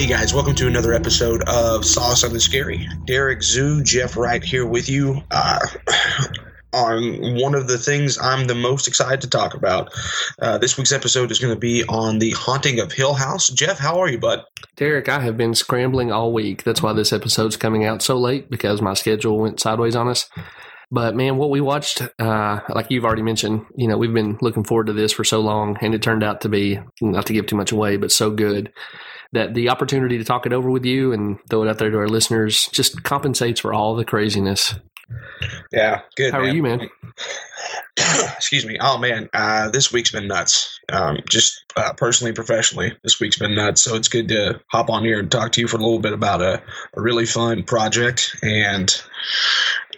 Hey guys, welcome to another episode of Saw Something Scary. Derek Zoo, Jeff Wright here with you. Uh, on one of the things I'm the most excited to talk about. Uh, this week's episode is going to be on the haunting of Hill House. Jeff, how are you, bud? Derek, I have been scrambling all week. That's why this episode's coming out so late because my schedule went sideways on us. But man, what we watched, uh, like you've already mentioned, you know, we've been looking forward to this for so long, and it turned out to be, not to give too much away, but so good that the opportunity to talk it over with you and throw it out there to our listeners just compensates for all the craziness. Yeah, good. How man. are you, man? Excuse me. Oh man, uh, this week's been nuts. Um, just uh, personally, and professionally, this week's been nuts. So it's good to hop on here and talk to you for a little bit about a, a really fun project, and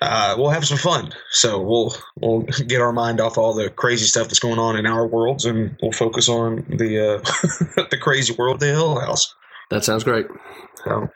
uh, we'll have some fun. So we'll we'll get our mind off all the crazy stuff that's going on in our worlds, and we'll focus on the uh, the crazy world of the Hill House. That sounds great. So,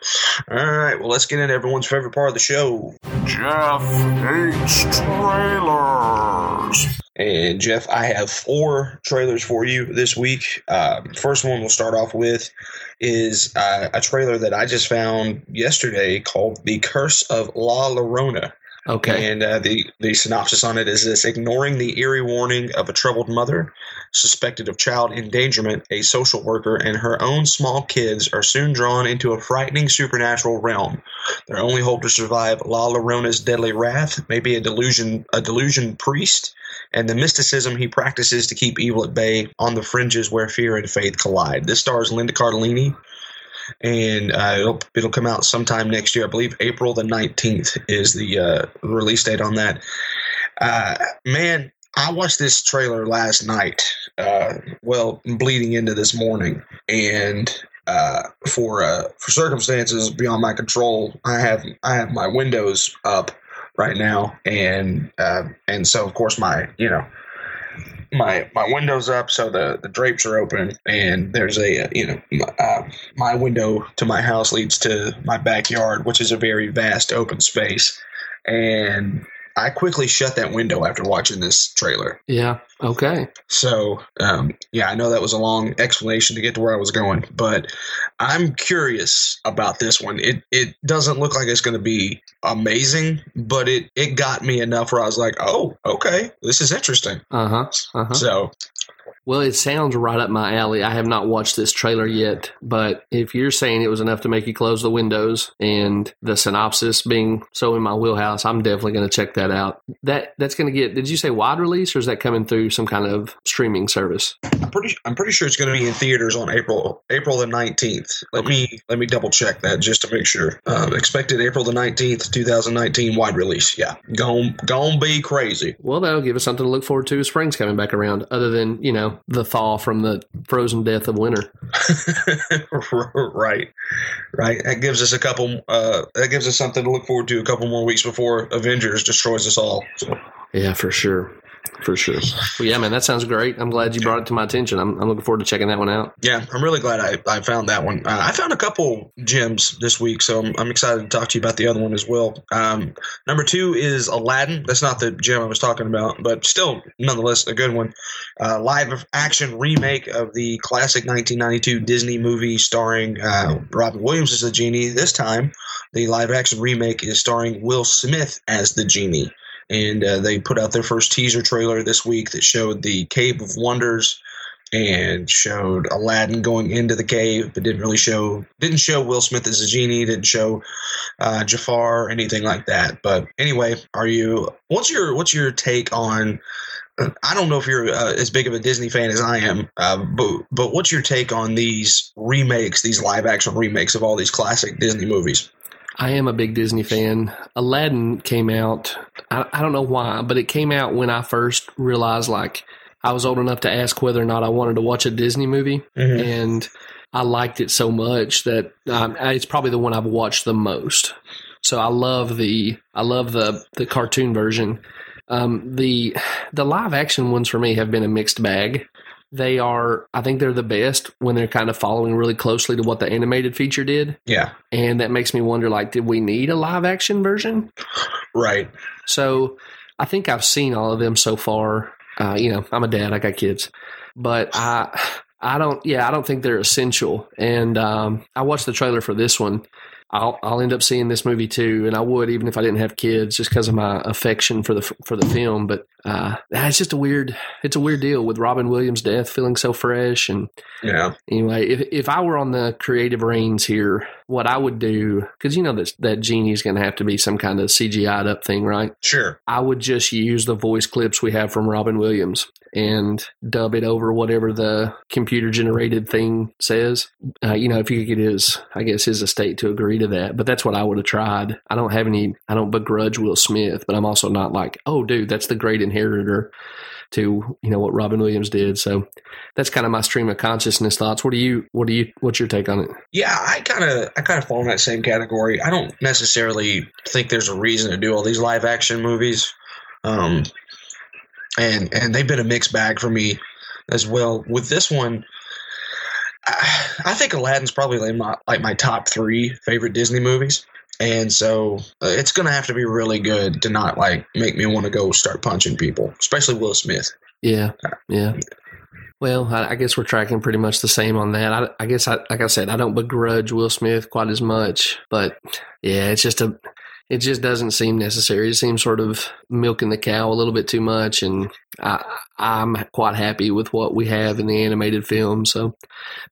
all right. Well, let's get into everyone's favorite part of the show. Jeff hates trailers. And Jeff, I have four trailers for you this week. Uh, first one we'll start off with is uh, a trailer that I just found yesterday called "The Curse of La Llorona." Okay. And uh, the the synopsis on it is this: ignoring the eerie warning of a troubled mother suspected of child endangerment, a social worker and her own small kids are soon drawn into a frightening supernatural realm. Their only hope to survive La Llorona's deadly wrath may be a delusion a delusion priest and the mysticism he practices to keep evil at bay on the fringes where fear and faith collide. This stars Linda Cardellini and uh, it'll it'll come out sometime next year. I believe April the nineteenth is the uh, release date on that. Uh, man, I watched this trailer last night. Uh, well, bleeding into this morning, and uh, for uh, for circumstances beyond my control, I have I have my windows up right now, and and so of course my you know my my windows up so the the drapes are open and there's a you know uh, my window to my house leads to my backyard which is a very vast open space. And I quickly shut that window after watching this trailer. Yeah. Okay. So, um, yeah, I know that was a long explanation to get to where I was going, but I'm curious about this one. It it doesn't look like it's going to be amazing, but it it got me enough where I was like, oh, okay, this is interesting. Uh huh. Uh huh. So, Well, it sounds right up my alley. I have not watched this trailer yet, but if you're saying it was enough to make you close the windows and the synopsis being so in my wheelhouse, I'm definitely going to check that out. That that's going to get. Did you say wide release or is that coming through some kind of streaming service? I'm pretty I'm pretty sure it's going to be in theaters on April April the 19th. Let me let me double check that just to make sure. Um, expected April the 19th, 2019 wide release. Yeah, gon' gon' be crazy. Well, that'll give us something to look forward to. Spring's coming back around. Other than you know the thaw from the frozen death of winter. right, right. That gives us a couple. Uh, that gives us something to look forward to a couple more weeks before Avengers destroys us all. So. Yeah, for sure. For sure. Well, yeah, man, that sounds great. I'm glad you brought it to my attention. I'm, I'm looking forward to checking that one out. Yeah, I'm really glad I, I found that one. Uh, I found a couple gems this week, so I'm, I'm excited to talk to you about the other one as well. Um, number two is Aladdin. That's not the gem I was talking about, but still, nonetheless, a good one. Uh, live action remake of the classic 1992 Disney movie starring uh, Robin Williams as the genie. This time, the live action remake is starring Will Smith as the genie and uh, they put out their first teaser trailer this week that showed the Cave of Wonders and showed Aladdin going into the cave, but didn't really show didn't show Will Smith as a genie, didn't show uh, Jafar anything like that. But anyway, are you? What's your what's your take on? I don't know if you're uh, as big of a Disney fan as I am, uh, but but what's your take on these remakes, these live action remakes of all these classic Disney movies? I am a big Disney fan. Aladdin came out, I, I, don't know why, but it came out when I first realized like I was old enough to ask whether or not I wanted to watch a Disney movie. Mm-hmm. And I liked it so much that um, it's probably the one I've watched the most. So I love the I love the the cartoon version. Um, the the live action ones for me have been a mixed bag they are i think they're the best when they're kind of following really closely to what the animated feature did yeah and that makes me wonder like did we need a live action version right so i think i've seen all of them so far uh, you know i'm a dad i got kids but i I don't. Yeah, I don't think they're essential. And um, I watched the trailer for this one. I'll I'll end up seeing this movie too, and I would even if I didn't have kids, just because of my affection for the for the film. But uh, it's just a weird it's a weird deal with Robin Williams' death, feeling so fresh. And Yeah. anyway, if if I were on the creative reins here, what I would do because you know that that genie is going to have to be some kind of CGI'd up thing, right? Sure. I would just use the voice clips we have from Robin Williams and dub it over whatever the computer generated thing says. Uh, you know, if you could get his, I guess his estate to agree to that. But that's what I would have tried. I don't have any, I don't begrudge Will Smith, but I'm also not like, oh, dude, that's the great inheritor to you know what Robin Williams did. So that's kind of my stream of consciousness thoughts. What do you, what do you, what's your take on it? Yeah, I kind of I kind of fall in that same category. I don't necessarily think there's a reason to do all these live action movies, um, and and they've been a mixed bag for me as well. With this one, I, I think Aladdin's probably like my like my top three favorite Disney movies. And so uh, it's gonna have to be really good to not like make me want to go start punching people, especially Will Smith. Yeah, yeah. Well, I, I guess we're tracking pretty much the same on that. I, I guess, I, like I said, I don't begrudge Will Smith quite as much, but yeah, it's just a, it just doesn't seem necessary. It seems sort of milking the cow a little bit too much, and I, I'm quite happy with what we have in the animated film. So,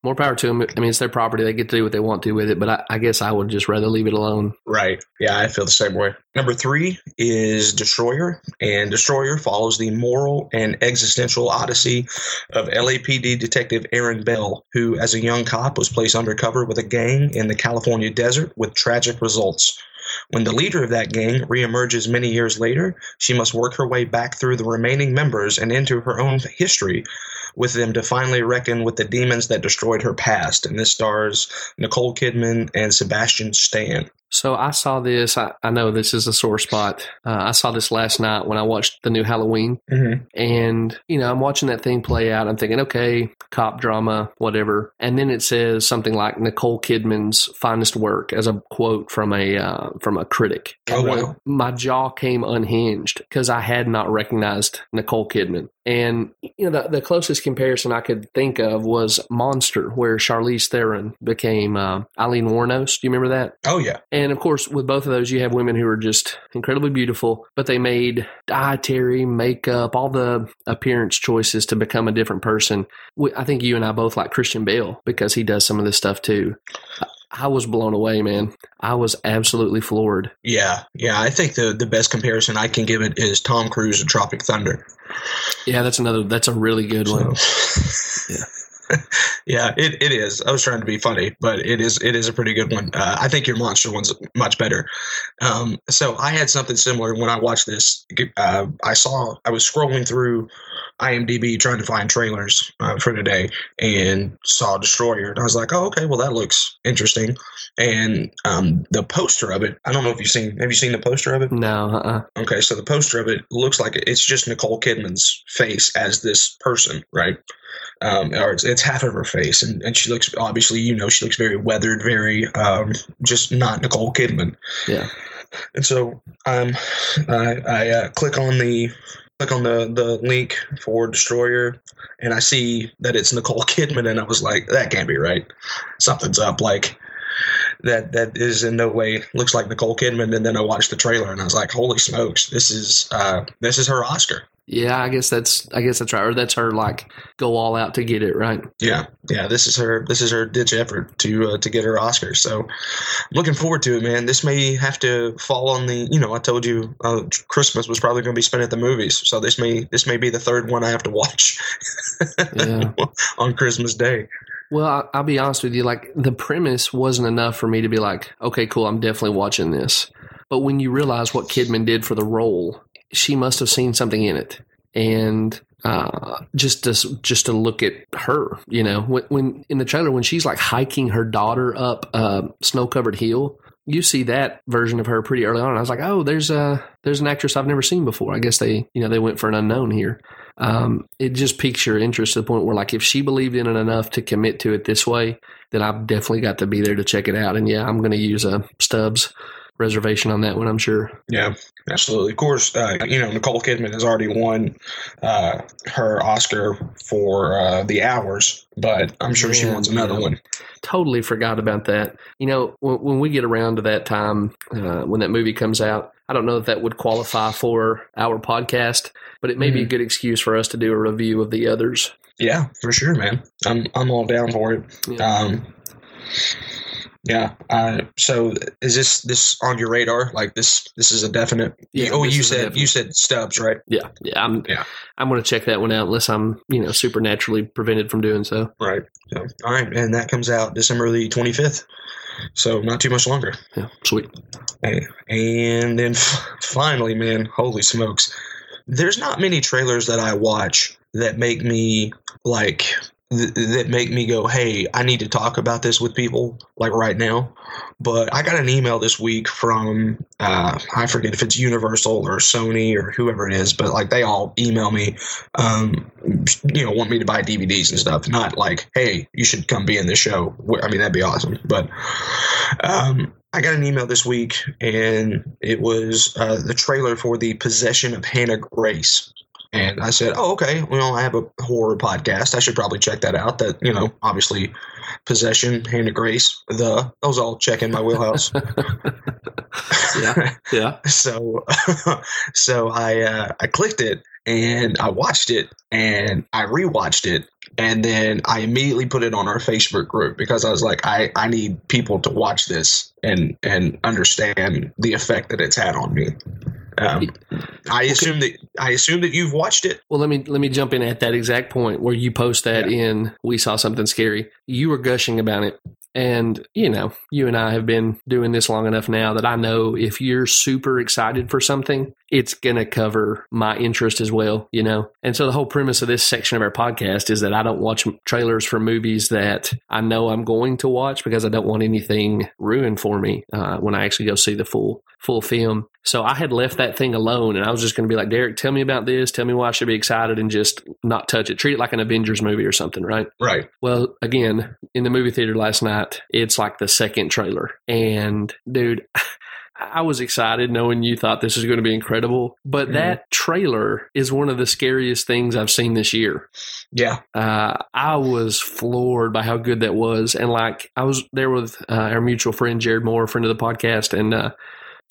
more power to them. I mean, it's their property; they get to do what they want to with it. But I, I guess I would just rather leave it alone. Right. Yeah, I feel the same way. Number three is Destroyer, and Destroyer follows the moral and existential odyssey of LAPD detective Aaron Bell, who, as a young cop, was placed undercover with a gang in the California desert with tragic results. When the leader of that gang reemerges many years later, she must work her way back through the remaining members and into her own history with them to finally reckon with the demons that destroyed her past. And this stars Nicole Kidman and Sebastian Stan. So I saw this. I, I know this is a sore spot. Uh, I saw this last night when I watched the new Halloween. Mm-hmm. And, you know, I'm watching that thing play out. I'm thinking, okay, cop drama, whatever. And then it says something like Nicole Kidman's finest work as a quote from a uh, from a critic. Oh, wow. My jaw came unhinged because I had not recognized Nicole Kidman. And, you know, the, the closest comparison I could think of was Monster, where Charlize Theron became uh, Aileen Wuornos. Do you remember that? Oh, yeah. And of course, with both of those, you have women who are just incredibly beautiful, but they made dietary, makeup, all the appearance choices to become a different person. I think you and I both like Christian Bale because he does some of this stuff too. I- was blown away, man. I was absolutely floored. Yeah, yeah. I think the the best comparison I can give it is Tom Cruise and Tropic Thunder. Yeah, that's another. That's a really good one. Yeah, yeah. It, it is. I was trying to be funny, but it is it is a pretty good one. Uh, I think your monster one's much better. Um, so I had something similar when I watched this. Uh, I saw I was scrolling through IMDb trying to find trailers uh, for today and saw Destroyer, and I was like, oh, okay, well that looks interesting. And um, the poster of it, I don't know if you've seen. Have you seen the poster of it? No, uh-uh. Okay, so the poster of it looks like it's just Nicole Kidman's face as this person, right? Um, or it's, it's half of her face, and, and she looks obviously, you know, she looks very weathered, very um, just not Nicole Kidman. yeah, And so um, I, I uh, click on the click on the the link for Destroyer, and I see that it's Nicole Kidman, and I was like, that can't be right. Something's up. Like that that is in no way looks like Nicole Kidman. And then I watched the trailer, and I was like, holy smokes, this is uh, this is her Oscar. Yeah. I guess that's. I guess that's right. Or that's her like go all out to get it right. Yeah, yeah. This is her. This is her ditch effort to uh, to get her Oscar. So, looking forward to it, man. This may have to fall on the. You know, I told you uh, Christmas was probably going to be spent at the movies. So this may this may be the third one I have to watch Yeah. on Christmas Day. Well, I'll be honest with you. Like the premise wasn't enough for me to be like, okay, cool, I'm definitely watching this. But when you realize what Kidman did for the role, she must have seen something in it, and uh, just to just to look at her, you know, when, when in the trailer when she's like hiking her daughter up a snow covered hill. You see that version of her pretty early on. And I was like, "Oh, there's a there's an actress I've never seen before." I guess they, you know, they went for an unknown here um, it just piques your interest to the point where, like, if she believed in it enough to commit to it this way, then I've definitely got to be there to check it out. And yeah, I'm going to use a Stubs reservation on that one. I'm sure. Yeah, absolutely. Of course, uh, you know Nicole Kidman has already won uh, her Oscar for uh, The Hours, but I'm sure she wants another yeah. one. Totally forgot about that. You know, when, when we get around to that time, uh, when that movie comes out, I don't know if that would qualify for our podcast, but it may be a good excuse for us to do a review of the others. Yeah, for sure, man. I'm I'm all down for it. Yeah. Um, yeah. Uh, so is this this on your radar? Like this this is a definite. Yeah, oh, you said you said Stubs, right? Yeah, yeah, I'm Yeah. I'm going to check that one out unless I'm you know supernaturally prevented from doing so. Right. So, all right, and that comes out December the 25th. So not too much longer. Yeah, sweet. Hey, And then f- finally, man, holy smokes. There's not many trailers that I watch that make me like th- that make me go, "Hey, I need to talk about this with people like right now." But I got an email this week from uh, I forget if it's Universal or Sony or whoever it is, but like they all email me, um, you know, want me to buy DVDs and stuff. Not like, "Hey, you should come be in the show." I mean, that'd be awesome, but um, I got an email this week, and it was uh, the trailer for the Possession of Hannah Grace. And I said, "Oh, okay. Well, I have a horror podcast. I should probably check that out. That you know, obviously, Possession, Hannah Grace, the those all check in my wheelhouse." Yeah, yeah. so, so I uh, I clicked it and I watched it and I rewatched it and then I immediately put it on our Facebook group because I was like, I, I need people to watch this and and understand the effect that it's had on me. Um, I assume that I assume that you've watched it. Well, let me let me jump in at that exact point where you post that in. We saw something scary. You were gushing about it, and you know, you and I have been doing this long enough now that I know if you're super excited for something, it's gonna cover my interest as well. You know, and so the whole premise of this section of our podcast is that I don't watch trailers for movies that I know I'm going to watch because I don't want anything ruined for me uh, when I actually go see the full full film. So I had left that thing alone and I was just going to be like, Derek, tell me about this. Tell me why I should be excited and just not touch it. Treat it like an Avengers movie or something, right? Right. Well, again, in the movie theater last night, it's like the second trailer. And dude, I was excited knowing you thought this was going to be incredible. But Mhm. that trailer is one of the scariest things I've seen this year Yeah. uh, I was floored by how good that was. And like, I was there with uh, our mutual friend Jared Moore, friend of the podcast, and uh,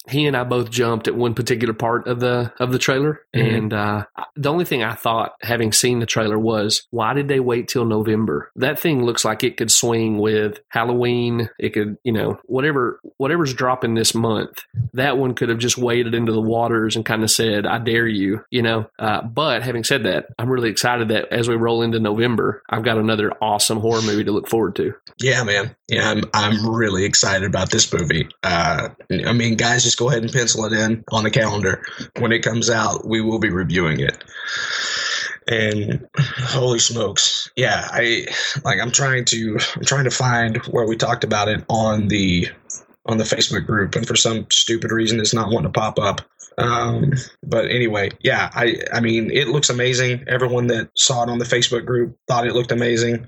he and I both jumped at one particular part of the of the trailer. Mhm. And uh, the only thing I thought, having seen the trailer, was why did they wait till November? That thing looks like it could swing with Halloween. It could, you know, whatever whatever's dropping this month. That one could have just waded into the waters and kind of said, "I dare you," you know. Uh, but having said that, I'm really excited that as we roll into November, I've got another awesome horror movie to look forward to. Yeah, man. Yeah, I'm I'm really excited about this movie. Uh, I mean, guys, just go ahead and pencil it in on the calendar. When it comes out, we will be reviewing it. And holy smokes, yeah, I like. I'm trying to I'm trying to find where we talked about it on the on the Facebook group, and for some stupid reason, it's not wanting to pop up. Um, but anyway, yeah, I I mean, it looks amazing. Everyone that saw it on the Facebook group thought it looked amazing.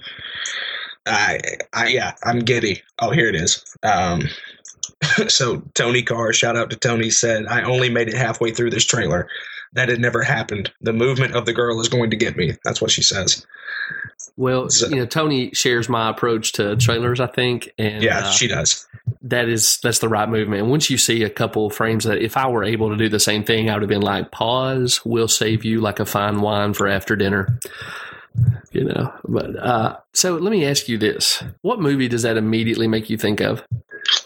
I, I yeah, I'm giddy. Oh, here it is. Um, so Tony Carr, shout out to Tony, said I only made it halfway through this trailer. That had never happened. The movement of the girl is going to get me. That's what she says. Well, So- you know, Tony shares my approach to trailers, I think, and Yeah, uh, she does. that is that's the right movement. And once you see a couple frames that if I were able to do the same thing, I would have been like, pause, we'll save you like a fine wine for after dinner. You know. But uh so let me ask you this. What movie does that immediately make you think of?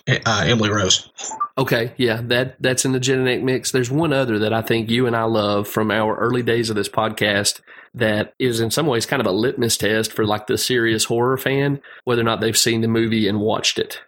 Uh, Emily Rose. Okay, yeah, that that's in the genetic mix. There's one other that I think you and I love from our early days of this podcast that is in some ways kind of a litmus test for like the serious horror fan, whether or not they've seen the movie and watched it.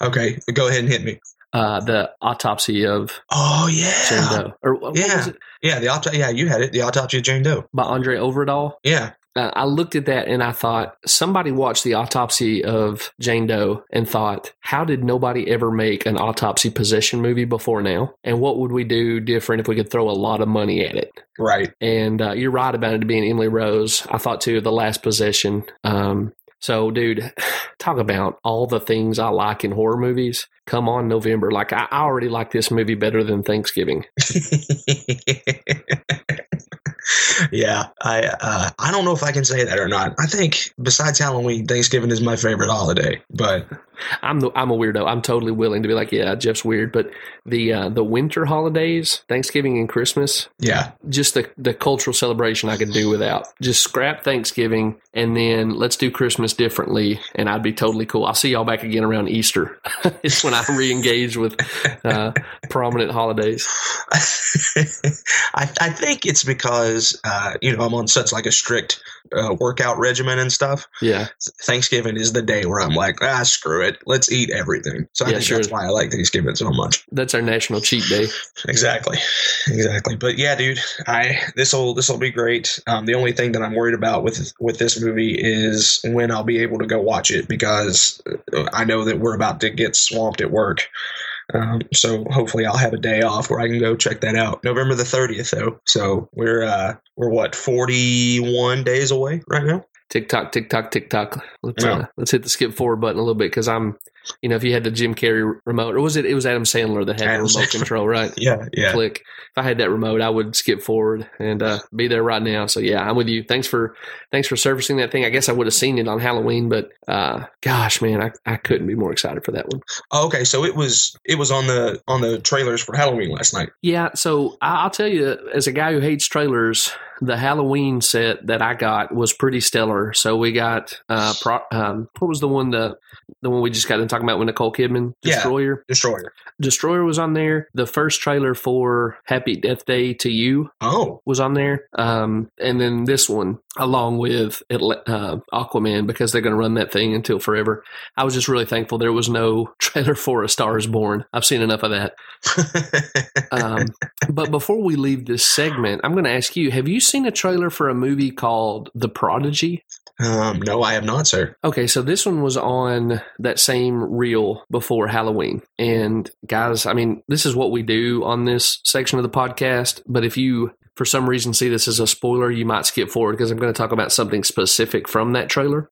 Okay, go ahead and hit me. Uh, the autopsy of Oh Jane yeah, Doe, or what Yeah. Yeah. The autopsy. Yeah, you had it. The autopsy of Jane Doe. by André Øvredal? Yeah, Uh, I looked at that and I thought somebody watched the autopsy of Jane Doe and thought, how did nobody ever make an autopsy possession movie before now? And what would we do different if we could throw a lot of money at it? right. And uh, you're right about it being Emily Rose. I thought too, the last possession. Um, so, dude, talk about all the things I like in horror movies. Come on, November. Like, I already like this movie better than Thanksgiving. yeah, I uh, I don't know if I can say that or not. I think besides Halloween, Thanksgiving is my favorite holiday. But I'm the, I'm a weirdo. I'm totally willing to be like, yeah, Jeff's weird, but the uh, the winter holidays, Thanksgiving and Christmas, yeah, just the the cultural celebration I could do without. Just scrap Thanksgiving and then let's do Christmas differently, and I'd be totally cool. I'll see y'all back again around Easter. it's when I re-engage with uh, prominent holidays. I, I think it's because uh, you know I'm on such like a strict uh, workout regimen and stuff. Yeah, Thanksgiving is the day where I'm like, ah, screw it, let's eat everything. So I Yeah, think sure. that's why I like Thanksgiving so much. that's our national cheat day. Exactly, exactly. But yeah, dude, I this will this will be great. Um, the only thing that I'm worried about with with this movie is when I'll be able to go watch it because uh, I know that we're about to get swamped at work. Um, so hopefully I'll have a day off where I can go check that out. November the 30th though. So we're uh we're what 41 days away right now. Tick tock, tick tock, tick tock. Let's Yeah. uh, let's hit the skip forward button a little bit because I'm, you know, if you had the Jim Carrey remote, or was it? It was Adam Sandler that had Adam the remote Sandler. control, right? Yeah, yeah. Click. If I had that remote, I would skip forward and uh, be there right now. So yeah, I'm with you. Thanks for thanks for servicing that thing. I guess I would have seen it on Halloween, but uh, gosh, man, I, I couldn't be more excited for that one. Oh, okay, so it was it was on the on the trailers for Halloween last night. Yeah, so I'll tell you, as a guy who hates trailers, the Halloween set that I got was pretty stellar. So we got uh, pro, um, what was the one the the one we just got done talking about with Nicole Kidman, Yeah. Destroyer. Destroyer. Destroyer was on there. The first trailer for Happy Death Day to You Oh, was on there, um, and then this one along with uh, Aquaman because they're going to run that thing until forever. I was just really thankful there was no trailer for A Star Is Born. I've seen enough of that. Um, but before we leave this segment, I'm going to ask you: Have you seen a trailer for a movie called The Prodigy? Um, no, I have not, sir. Okay, so this one was on that same reel before Halloween. And guys, I mean, this is what we do on this section of the podcast. But if you, for some reason, see this as a spoiler, you might skip forward because I'm going to talk about something specific from that trailer.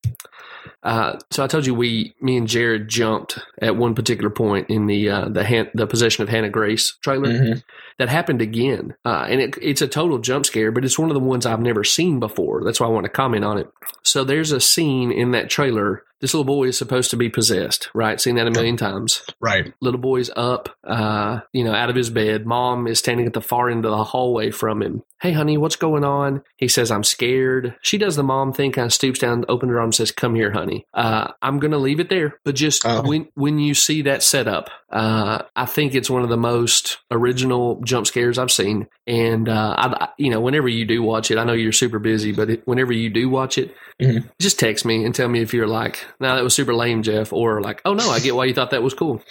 Uh, so I told you we, me and Jared jumped at one particular point in the uh, the Han- the possession of Hannah Grace trailer Mhm. that happened again. Uh, and it, it's a total jump scare, but it's one of the ones I've never seen before. That's why I want to comment on it. So there's a scene in that trailer. This little boy is supposed to be possessed, right? Seen that a million times. Right. Little boy's up, uh, you know, out of his bed. Mom is standing at the far end of the hallway from him. Hey, honey, what's going on? He says, I'm scared. She does the mom thing, kind of stoops down, opens her arm, says, Come here, honey. Uh, I'm going to leave it there. But just Oh. when, when you see that setup, uh, I think it's one of the most original jump scares I've seen. And, uh, I, you know, whenever you do watch it, I know you're super busy, but it, whenever you do watch it, Mhm. just text me and tell me if you're like, no, that was super lame, Jeff, or like, oh no, I get why you thought that was cool.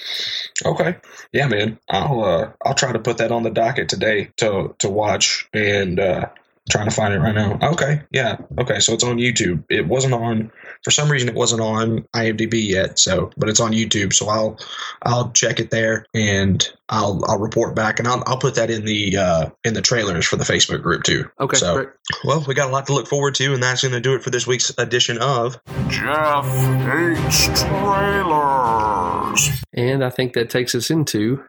Okay. Yeah, man. I'll uh I'll try to put that on the docket today to to watch and uh trying to find it right now. Okay. Yeah. Okay, so it's on YouTube. It wasn't on for some reason it wasn't on IMDb yet, so but it's on YouTube, so I'll I'll check it there and I'll I'll report back and I'll I'll put that in the uh in the trailers for the Facebook group too. Okay, So- great. Well, we got a lot to look forward to and that's going to do it for this week's edition of Jeff hates trailers. And I think that takes us into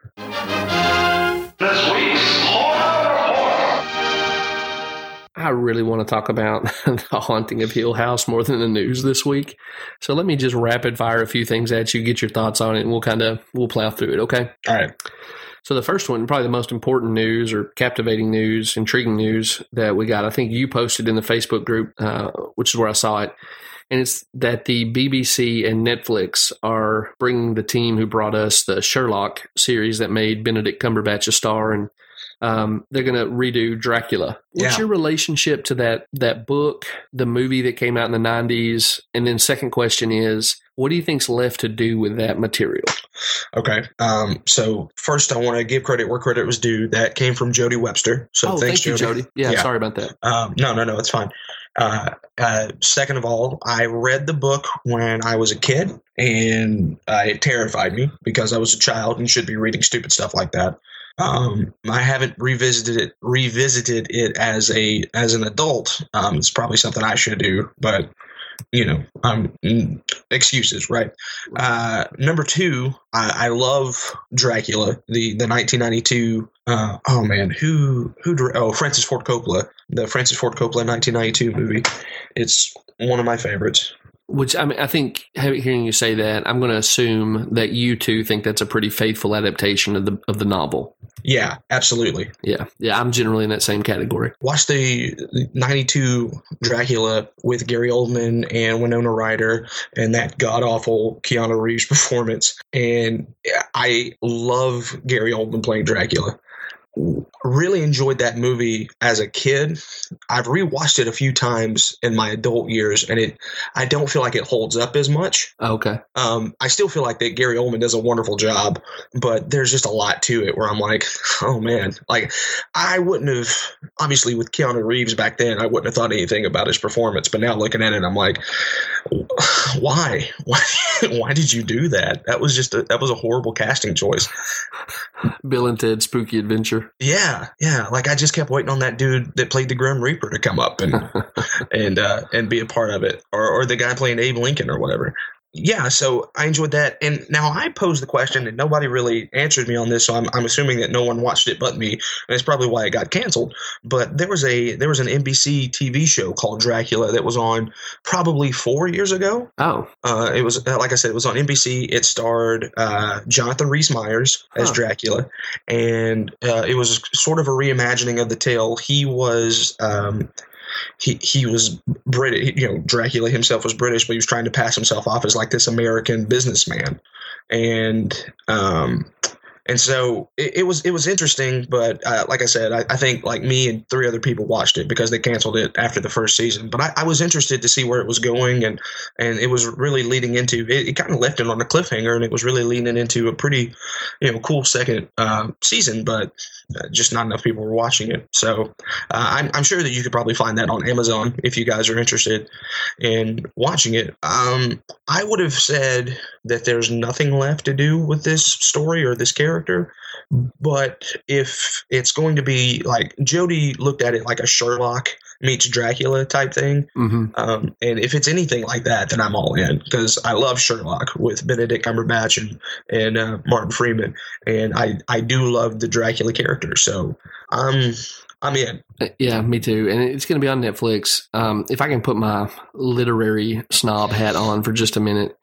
This week's Horror Report. I really want to talk about the haunting of Hill House more than the news this week. So let me just rapid fire a few things at you, get your thoughts on it, and we'll kind of we'll plow through it, okay? All right. So the first one, probably the most important news or captivating news, intriguing news that we got, I think you posted in the Facebook group, uh, which is where I saw it, and it's that the BBC and Netflix are bringing the team who brought us the Sherlock series that made Benedict Cumberbatch a star, and um, they're going to redo Dracula. What's Yeah. your relationship to that that book, the movie that came out in the '90s, and then second question is, what do you think's left to do with that material? Okay. Um, so first, I want to give credit where credit was due. That came from Jody Webster. So oh, thanks, thank you, Jody. Yeah, Yeah. sorry about that. Um, no, no, no, it's fine. Uh, uh, second of all, I read the book when I was a kid, and uh, it terrified me because I was a child and should be reading stupid stuff like that. Um, I haven't revisited it, revisited it as a as an adult. Um, it's probably something I should do, but you know, um, excuses, right? Uh, number two, I, I love Dracula, the the 1992. Uh, oh man, who who? Oh, Francis Ford Coppola, the Francis Ford Coppola 1992 movie. It's one of my favorites. Which I mean, I think hearing you say that, I'm going to assume that you two think that's a pretty faithful adaptation of the of the novel. Yeah, absolutely. Yeah, yeah, I'm generally in that same category. Watch the 92 Dracula with Gary Oldman and Winona Ryder and that god awful Keanu Reeves performance. And I love Gary Oldman playing Dracula. Really enjoyed that movie as a kid. I've rewatched it a few times in my adult years, and it I don't feel like it holds up as much. Oh, Okay, Um, I still feel like that Gary Oldman does a wonderful job, but there's just a lot to it where I'm like, oh man, like I wouldn't have obviously with Keanu Reeves back then, I wouldn't have thought anything about his performance, but now looking at it, I'm like, why, why, why did you do that? That was just a, that was a horrible casting choice. Bill and Ted's Spooky Adventure. Yeah, yeah. Yeah. Like I just kept waiting on that dude that played the Grim Reaper to come up and and uh, and be a part of it, or or the guy playing Abe Lincoln or whatever. Yeah, so I enjoyed that. And now I posed the question, and nobody really answered me on this, so I'm, I'm assuming that no one watched it but me, and it's probably why it got canceled. But there was a there was an NBC TV show called Dracula that was on probably four years ago. Oh, Uh, it was uh, like I said, it was on NBC. It starred uh, Jonathan Rhys Meyers as Huh. Dracula, and uh, it was sort of a reimagining of the tale. He was. Um, he, he was British, you know, Dracula himself was British, but he was trying to pass himself off as like this American businessman, and um, and so it, it was it was interesting. But uh, like I said, I, I think like me and three other people watched it because they canceled it after the first season. But I, I was interested to see where it was going, and and it was really leading into it, it kind of left it on a cliffhanger and it was really leaning into a pretty you know cool second uh, season but just not enough people were watching it. So uh, I'm, I'm sure that you could probably find that on amazon if you guys are interested in watching it. Um, i would have said that there's nothing left to do with this story or this character but if it's going to be like jody looked at it like a sherlock meets dracula type thing hmm um, and if it's anything like that, then I'm all in because I love Sherlock with Benedict Cumberbatch and and uh, Martin Freeman, and I I do love the Dracula character, so I'm I'm in. yeah, me too. And it's going to be on Netflix. Um, if I can put my literary snob hat on for just a minute,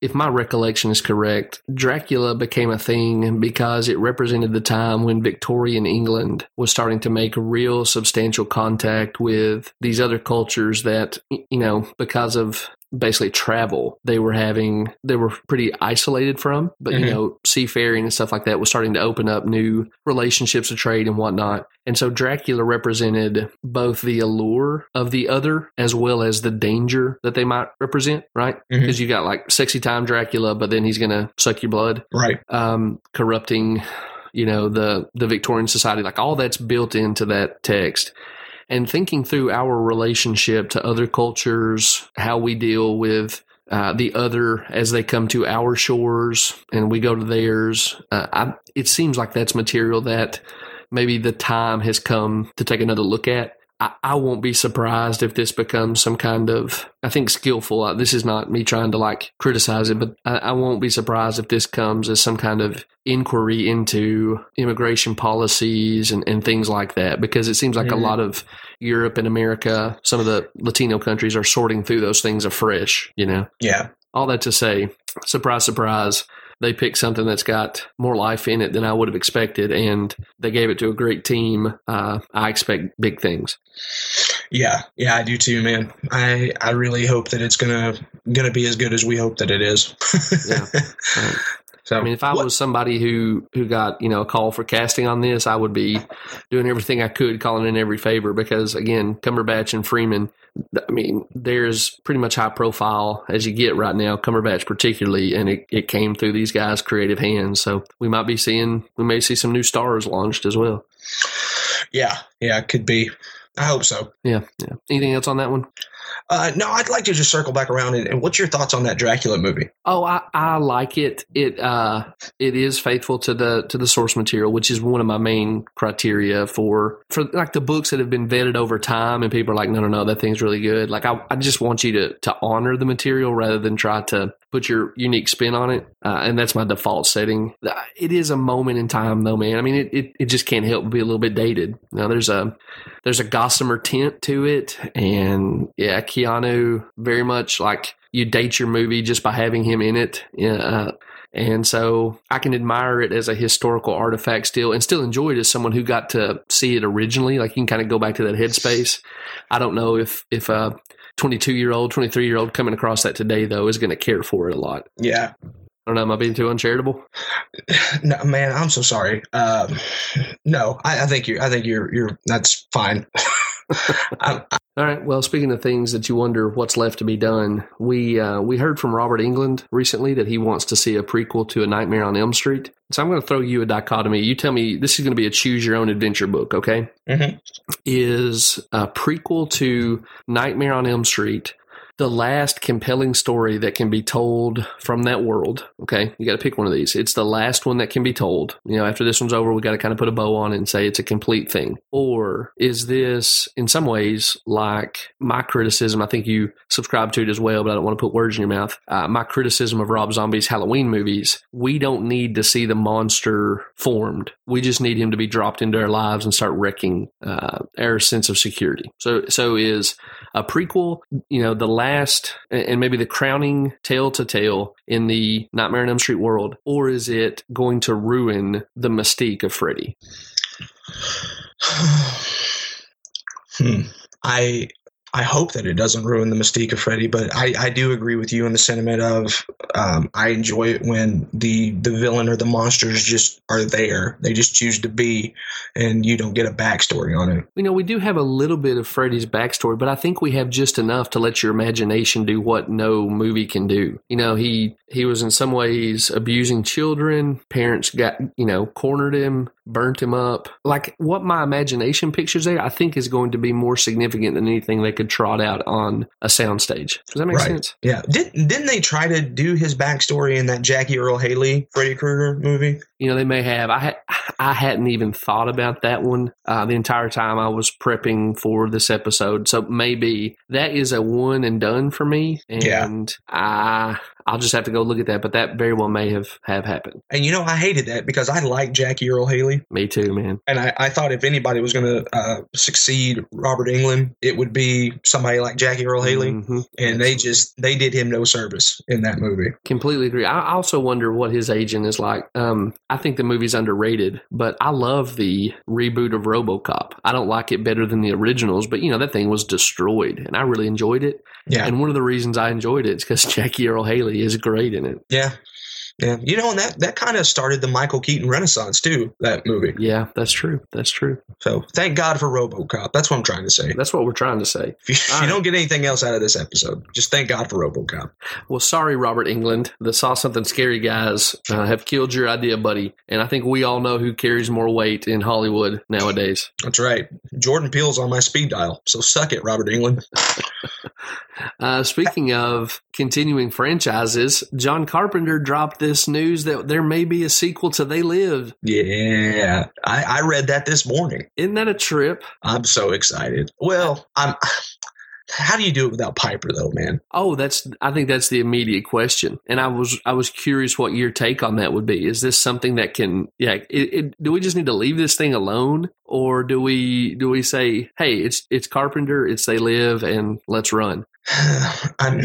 if my recollection is correct, Dracula became a thing because it represented the time when Victorian England was starting to make real substantial contact with these other cultures that, you know, because of basically travel they were having they were pretty isolated from but you Mhm. know seafaring and stuff like that was starting to open up new relationships of trade and whatnot and so dracula represented both the allure of the other as well as the danger that they might represent right because you got like sexy time dracula but then he's gonna suck your blood Right. um, corrupting, you know, the the Victorian society. Like all that's built into that text. And thinking through our relationship to other cultures, how we deal with uh, the other as they come to our shores and we go to theirs. Uh, I, it seems like that's material that maybe the time has come to take another look at. I, I won't be surprised if this becomes some kind of, I think, skillful. Uh, this is not me trying to like criticize it, but I, I won't be surprised if this comes as some kind of inquiry into immigration policies and, and things like that, because it seems like Mhm. a lot of Europe and America, some of the Latino countries are sorting through those things afresh, you know? Yeah. All that to say, surprise, surprise, they picked something that's got more life in it than I would have expected, and they gave it to a great team. Uh, I expect big things. Yeah. Yeah. I do too, man. I I really hope that it's gonna gonna be as good as we hope that it is. Yeah. Right. So I mean, if I what- was somebody who who got you know a call for casting on this, I would be doing everything I could, calling in every favor because again, Cumberbatch and Freeman. I mean, there's pretty much high profile as you get right now. Cumberbatch particularly, and it, it came through these guys' creative hands. So we might be seeing we may see some new stars launched as well. yeah, yeah, it could be. I hope so. Yeah, yeah. Anything else on that one? Uh, no, I'd like to just circle back around and, and what's your thoughts on that Dracula movie? Oh, I, I like it. It uh it is faithful to the to the source material, which is one of my main criteria for for like the books that have been vetted over time and people are like, no, no, no, that thing's really good. Like I, I just want you to to honor the material rather than try to put your unique spin on it. Uh, and that's my default setting. It is a moment in time though, man. I mean it, it, it just can't help but be a little bit dated. Now there's a there's a gossamer tint to it and yeah, Keanu very much like you date your movie just by having him in it. Uh, and so I can admire it as a historical artifact still and still enjoy it as someone who got to see it originally. Like you can kind of go back to that headspace. I don't know if, if a 22 year old, 23 year old coming across that today though is going to care for it a lot. Yeah. I don't know. Am I being too uncharitable? No, man, I'm so sorry. Um, no, I, I think you. I think you're. You're. That's fine. I, All right. Well, speaking of things that you wonder what's left to be done, we uh, we heard from Robert Englund recently that he wants to see a prequel to A Nightmare on Elm Street. So I'm going to throw you a dichotomy. You tell me this is going to be a choose your own adventure book, okay? Mhm. Is a prequel to Nightmare on Elm Street the last compelling story that can be told from that world. Okay, you got to pick one of these. It's the last one that can be told. You know, after this one's over, we got to kind of put a bow on it and say it's a complete thing. Or is this, in some ways, like my criticism? I think you subscribe to it as well, but I don't want to put words in your mouth. Uh, my criticism of Rob Zombie's Halloween movies: we don't need to see the monster formed. We just need him to be dropped into our lives and start wrecking uh, our sense of security. So, so is a prequel, you know, the last and maybe the crowning tale to tale in the Nightmare on Elm Street world, or is it going to ruin the mystique of Freddy? hmm. I I hope that it doesn't ruin the mystique of Freddy, but I, I do agree with you in the sentiment of um, I enjoy it when the the villain or the monsters just are there. They just choose to be, and you don't get a backstory on it. You know, we do have a little bit of Freddy's backstory, but I think we have just enough to let your imagination do what no movie can do. You know, he he was in some ways abusing children. Parents got you know cornered him, burnt him up. Like what my imagination pictures there, I think is going to be more significant than anything they could trot out on a soundstage. Does that make Right. sense? Yeah, did didn't they try to do his backstory in that Jackie Earle Haley Freddy Krueger movie? You know, they may have. I I hadn't even thought about that one uh, the entire time I was prepping for this episode. So maybe that is a one and done for me, and Yeah. I I'll just have to go look at that. But that very well may have have happened. And you know, I hated that because I like Jackie Earle Haley. Me too, man. And I, I thought if anybody was going to uh, succeed Robert Englund, it would be somebody like Jackie Earle Haley. Mhm. And they just they did him no service in that movie. Completely agree. I also wonder what his agent is like. Um, I think the movie's underrated, but I love the reboot of RoboCop. I don't like it better than the originals, but you know that thing was destroyed, and I really enjoyed it. Yeah, And one of the reasons I enjoyed it is because Jackie Earle Haley is great in it. yeah, yeah. You know, and that that kind of started the Michael Keaton Renaissance too. That movie. Yeah, that's true. That's true. So thank God for RoboCop. That's what I'm trying to say. That's what we're trying to say. If you, if you right. don't get anything else out of this episode, just thank God for RoboCop. Well, sorry, Robert Englund. The Saw Something Scary guys uh, have killed your idea, buddy. And I think we all know who carries more weight in Hollywood nowadays. That's right. Jordan Peele's on my speed dial. So suck it, Robert Englund. Uh, speaking of continuing franchises, John Carpenter dropped this news that there may be a sequel to They Live. Yeah, I, I read that this morning. Isn't that a trip? I'm so excited. Well, I'm. How do you do it without Piper, though, man? Oh, that's. I think that's the immediate question, and I was I was curious what your take on that would be. Is this something that can? Yeah. It, it, do we just need to leave this thing alone, or do we do we say, hey, it's it's Carpenter, it's They Live, and let's run? I'm,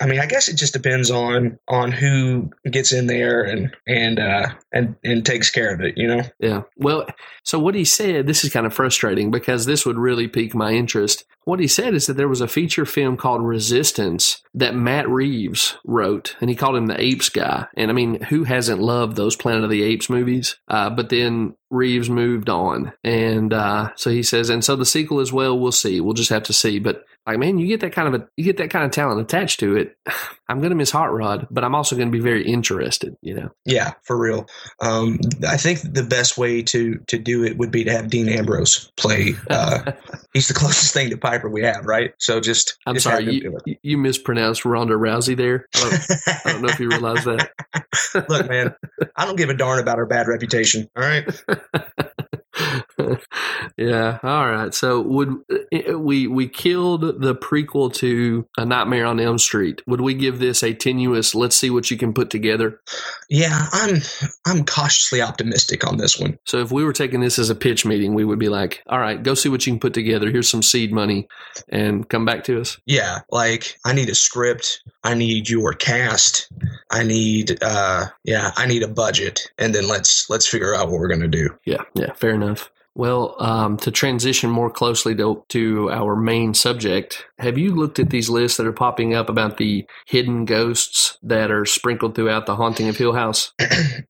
I mean, I guess it just depends on on who gets in there and and uh, and and takes care of it. You know. Yeah. Well, so what he said, this is kind of frustrating because this would really pique my interest. What he said is that there was a feature film called Resistance that Matt Reeves wrote, and he called him the Apes guy. And I mean, who hasn't loved those Planet of the Apes movies? Uh, but then Reeves moved on, and uh, so he says, and so the sequel as well. We'll see. We'll just have to see. But like, man, you get that kind of a you get that kind of talent attached to it. I'm going to miss Hot Rod, but I'm also going to be very interested. You know. Yeah, for real. Um, I think the best way to to do it would be to have Dean Ambrose play. Uh, he's the closest thing to Piper we have, right? So just. I'm just sorry, you, you mispronounced Ronda Rousey there. I don't, I don't know if you realize that. Look, man, I don't give a darn about her bad reputation. All right. yeah. All right. So would uh, we we killed the prequel to A Nightmare on Elm Street? Would we give this a tenuous? Let's see what you can put together. Yeah, I'm I'm cautiously optimistic on this one. So if we were taking this as a pitch meeting, we would be like, "All right, go see what you can put together. Here's some seed money, and come back to us." Yeah, like I need a script, I need your cast, I need uh yeah, I need a budget and then let's let's figure out what we're going to do. Yeah. Yeah. Fair enough. Well, um, to transition more closely to, to our main subject, have you looked at these lists that are popping up about the hidden ghosts that are sprinkled throughout the haunting of Hill House?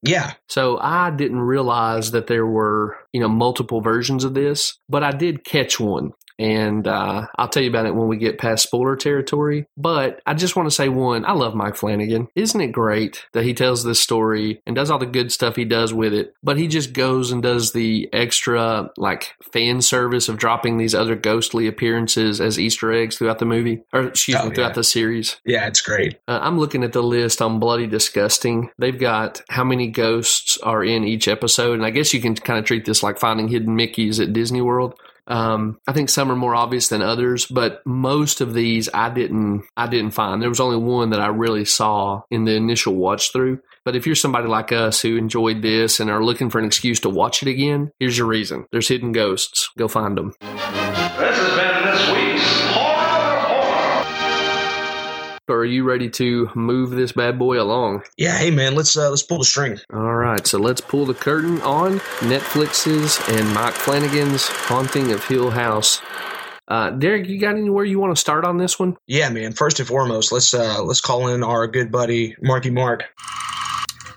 Yeah. So I didn't realize that there were, you know, multiple versions of this, but I did catch one. And uh, I'll tell you about it when we get past spoiler territory. But I just want to say one, I love Mike Flanagan. Isn't it great that he tells this story and does all the good stuff he does with it? But he just goes and does the extra, like, fan service of dropping these other ghostly appearances as Easter eggs throughout the movie, or excuse Oh, me, throughout yeah. the series. Yeah, it's great. Uh, I'm looking at the list on Bloody Disgusting. They've got how many ghosts are in each episode, and I guess you can kind of treat this like finding hidden Mickeys at Disney World. Um, I think some are more obvious than others, but most of these I didn't I didn't find. There was only one that I really saw in the initial watch through. But if you're somebody like us who enjoyed this and are looking for an excuse to watch it again, here's your reason. There's hidden ghosts. Go find them. Are you ready to move this bad boy along? Yeah, hey man, let's uh let's pull the string. All right, so let's pull the curtain on Netflix's and Mike Flanagan's Haunting of Hill House. Uh, Derek, you got anywhere you want to start on this one? Yeah, man. First and foremost, let's uh let's call in our good buddy Marky Mark.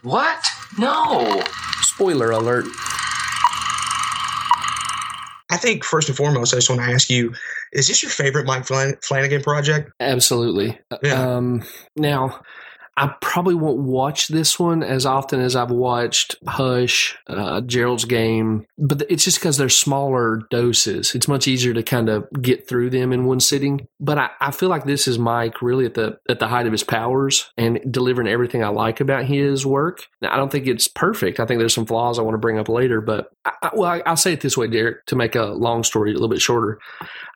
What? No. Spoiler alert. I think first and foremost, I just want to ask you: Is this your favorite Mike Flan- Flanagan project? Absolutely. Yeah. Um, now, I probably won't watch this one as often as I've watched Hush, uh, Gerald's Game, but it's just because they're smaller doses. It's much easier to kind of get through them in one sitting. But I, I feel like this is Mike really at the at the height of his powers and delivering everything I like about his work. Now, I don't think it's perfect. I think there's some flaws I want to bring up later. But I, I, well, I'll say it this way, Derek, to make a long story a little bit shorter.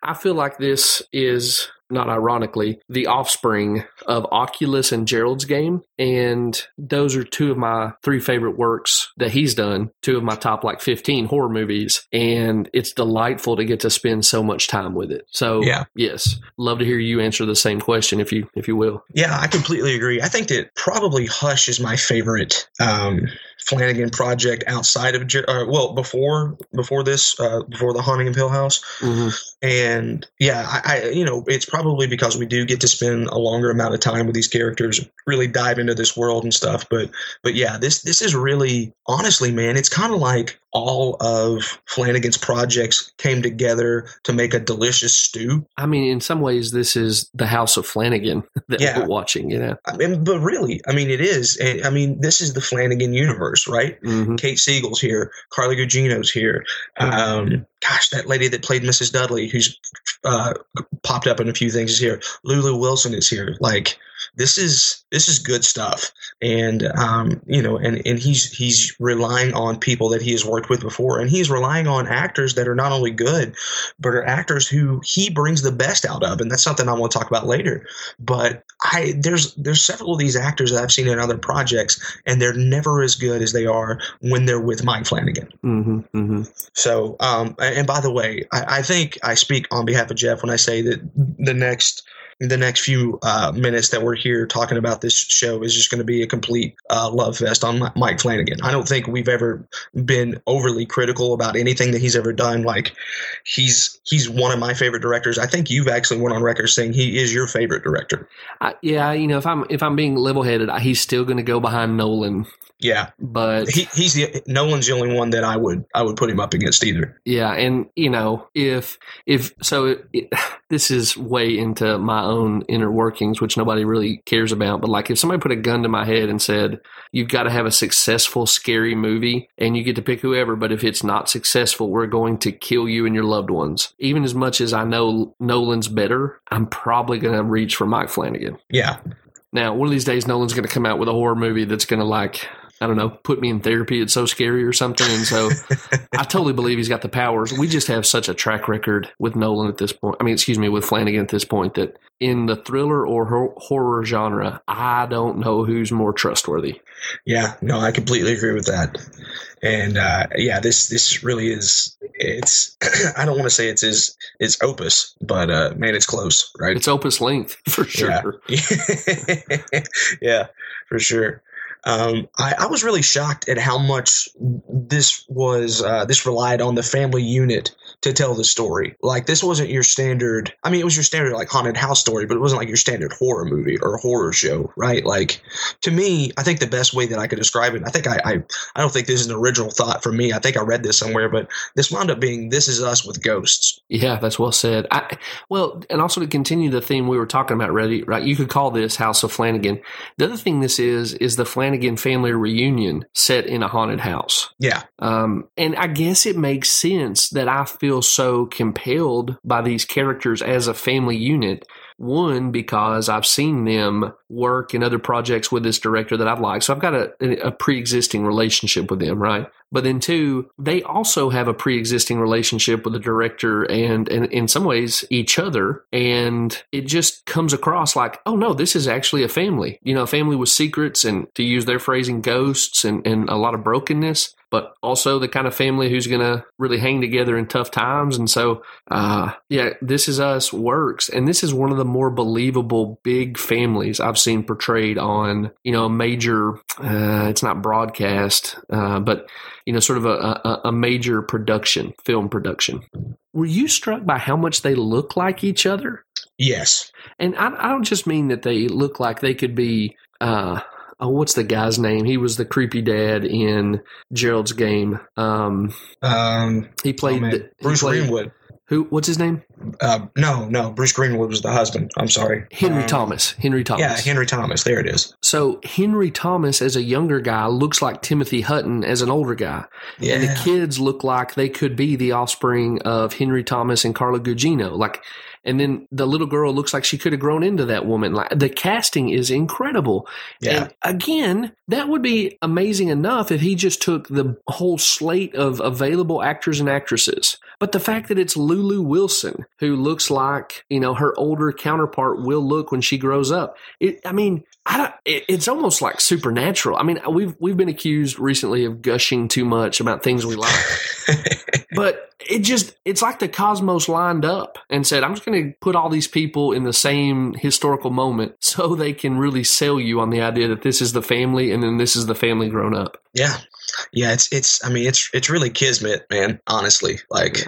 I feel like this is not ironically, the offspring of Oculus and Gerald's game. And those are two of my three favorite works that he's done, two of my top like 15 horror movies. And it's delightful to get to spend so much time with it. So Yeah. yes, love to hear you answer the same question if you if you will. Yeah, I completely agree. I think that probably Hush is my favorite um, Flanagan project outside of uh, well before before this uh, before the Haunting of Hill House. Mm-hmm. And yeah, I, I you know it's probably because we do get to spend a longer amount of time with these characters, really dive into this world and stuff. But but yeah, this this is really honestly, man, it's kind of like all of Flanagan's projects came together to make a delicious stew. I mean, in some ways, this is the House of Flanagan that Yeah. we're watching. You know, I mean, but really, I mean, it is. And, I mean, this is the Flanagan universe, right? hmm Kate Siegel's here, Carly Gugino's here. Um, gosh, that lady that played Mrs. Dudley, who's uh, popped up in a few things, is here. Lulu Wilson is here. Like this is this is good stuff, and um, you know, and and he's he's relying on people that he has worked with before, and he's relying on actors that are not only good, but are actors who he brings the best out of, and that's something I want to talk about later. But I there's there's several of these actors that I've seen in other projects, and they're never as good as they are when they're with Mike Flanagan. hmm hmm So, um, and by the way, I, I think I speak on behalf of Jeff when I say that the next the next few uh, minutes that we're here talking about this show is just going to be a complete uh, love fest on Mike Flanagan. I don't think we've ever been overly critical about anything that he's ever done. Like he's he's one of my favorite directors. I think you've actually went on record saying he is your favorite director. I, yeah, you know, if I'm if I'm being level headed, he's still going to go behind Nolan Yeah, but he, he's the Nolan's the only one that I would I would put him up against either. Yeah, and you know, if if so, it, it, this is way into my own inner workings, which nobody really cares about. But like, if somebody put a gun to my head and said, "You've got to have a successful, scary movie, and you get to pick whoever, but if it's not successful, we're going to kill you and your loved ones." Even as much as I know Nolan's better, I'm probably going to reach for Mike Flanagan. Yeah, Now, one of these days, Nolan's going to come out with a horror movie that's going to like. I don't know, put me in therapy. It's so scary or something. And so I totally believe he's got the powers. We just have such a track record with Nolan at this point. I mean, excuse me, with Flanagan at this point that in the thriller or horror genre, I don't know who's more trustworthy. Yeah, no, I completely agree with that. And uh, yeah, this this really is. It's I don't want to say it's his his opus, but uh, man, it's close, right? It's opus length for sure. Yeah, yeah, for sure. Um, I, I was really shocked at how much this was. Uh, this relied on the family unit to tell the story. Like this wasn't your standard. I mean, it was your standard like haunted house story, but it wasn't like your standard horror movie or horror show, right? Like to me, I think the best way that I could describe it. I think I, I I don't think this is an original thought for me. I think I read this somewhere, but this wound up being "This Is Us" with ghosts. Yeah, that's well said. I, well, and also to continue the theme we were talking about, ready, right? You could call this House of Flanagan. The other thing this is is the Flanagan family reunion set in a haunted house. Yeah, Um, and I guess it makes sense that I feel so compelled by these characters as a family unit. One, because I've seen them work in other projects with this director that I've liked. So I've got a, a pre existing relationship with them, right? But then two, they also have a pre existing relationship with the director and, and in some ways each other. And it just comes across like, oh no, this is actually a family. You know, a family with secrets and to use their phrasing, ghosts and, and a lot of brokenness but also the kind of family who's going to really hang together in tough times. And so, uh, yeah, This Is Us works. And this is one of the more believable big families I've seen portrayed on, you know, a major, uh, it's not broadcast, uh, but, you know, sort of a, a, a major production, film production. Were you struck by how much they look like each other? yes, And I, I don't just mean that they look like they could be, uh, oh, what's the guy's name? He was the creepy dad in Gerald's game. Um, um, he oh, played, man. the, he Bruce played- Greenwood. Who? What's his name? Uh, no, no, Bruce Greenwood was the husband. I'm sorry, Henry Um, Thomas. Henry Thomas. Yeah, Henry Thomas. There it is. so Henry Thomas as a younger guy looks like Timothy Hutton as an older guy. Yeah, And the kids look like they could be the offspring of Henry Thomas and Carla Gugino. Like, and then the little girl looks like she could have grown into that woman. Like the casting is incredible. yeah, And again, that would be amazing enough if he just took the whole slate of available actors and actresses. But the fact that it's Lulu Wilson, who looks like, you know, her older counterpart will look when she grows up. It, I mean, it, it's almost like supernatural. I mean, we've, we've been accused recently of gushing too much about things we like but it just it's like the cosmos lined up and said i'm just going to put all these people in the same historical moment so they can really sell you on the idea that this is the family and then this is the family grown up yeah, yeah. It's it's. I mean, it's it's really kismet, man. Honestly, like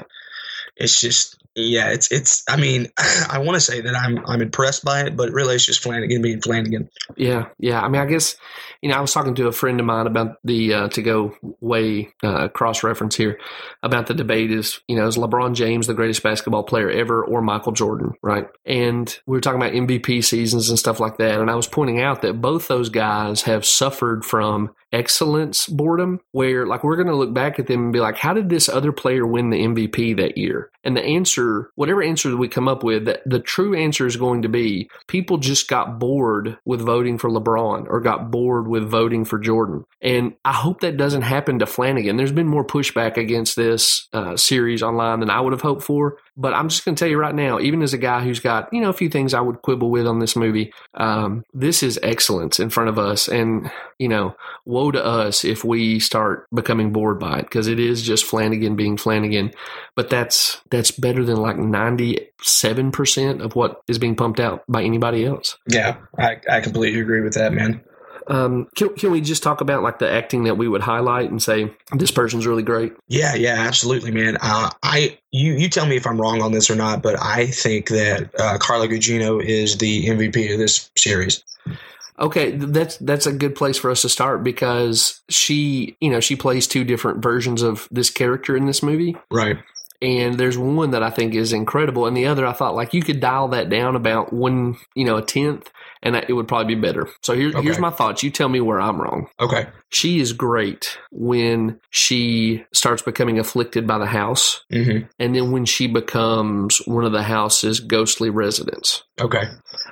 it's just yeah. It's it's. I mean, I want to say that I'm I'm impressed by it, but really, it's just Flanagan being Flanagan. yeah yeah i mean i guess you know i was talking to a friend of mine about the uh, to go way uh, cross reference here about the debate is you know is lebron james the greatest basketball player ever or michael jordan right and we were talking about mvp seasons and stuff like that and i was pointing out that both those guys have suffered from excellence boredom where like we're going to look back at them and be like how did this other player win the mvp that year and the answer whatever answer that we come up with the, the true answer is going to be people just got bored with voting for lebron or got bored with voting for jordan. And i hope that doesn't happen to flanagan. There's been more pushback against this uh, series online than i would have hoped for but i'm just going to tell you right now even as a guy who's got you know a few things i would quibble with on this movie um, this is excellence in front of us and you know woe to us if we start becoming bored by it because it is just Flanagan being Flanagan. But that's that's better than like ninety seven percent of what is being pumped out by anybody else. Yeah, I I completely agree with that, man. Um, can, can we just talk about like the acting that we would highlight and say this person's really great? Yeah, yeah, absolutely, man. Uh, I you you tell me if I'm wrong on this or not, but I think that uh, Carla Gugino is the MVP of this series. Okay, that's that's a good place for us to start because she, you know, she plays two different versions of this character in this movie. Right. And there's one that I think is incredible, and the other I thought like you could dial that down about one, you know, a tenth, and that- it would probably be better. So here's Okay. my thoughts. You tell me where I'm wrong. Okay. She is great when she starts becoming afflicted by the house, hmm and then when she becomes one of the house's ghostly residents. Okay.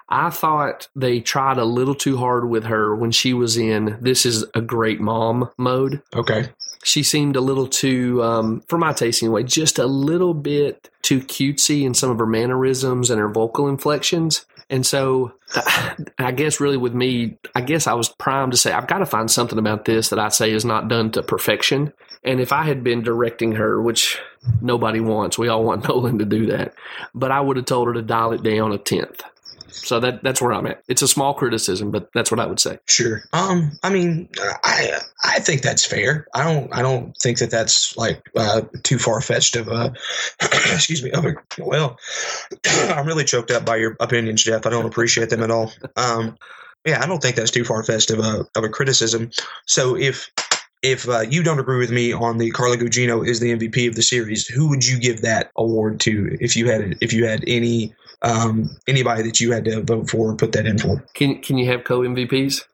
I thought they tried a little too hard with her when she was in this is a great mom mode. Okay. She seemed a little too, um, for my taste anyway, just a little bit too cutesy in some of her mannerisms and her vocal inflections. And so I guess really with me, I guess I was primed to say, I've got to find something about this that I say is not done to perfection. And if I had been directing her, which nobody wants, we all want Nolan to do that, but I would have told her to dial it down a tenth. So that that's where I'm at. It's a small criticism, but that's what I would say. Sure. Um. I mean, I I think that's fair. I don't. I don't think that that's like uh, too far fetched of a. excuse me. Of a, well, I'm really choked up by your opinions, Jeff. I don't appreciate them at all. Um. Yeah, I don't think that's too far fetched of a of a criticism. So if if uh, you don't agree with me on the Carla Gugino is the MVP of the series, who would you give that award to if you had if you had any um anybody that you had to vote for or put that in for? Can can you have co MVPs?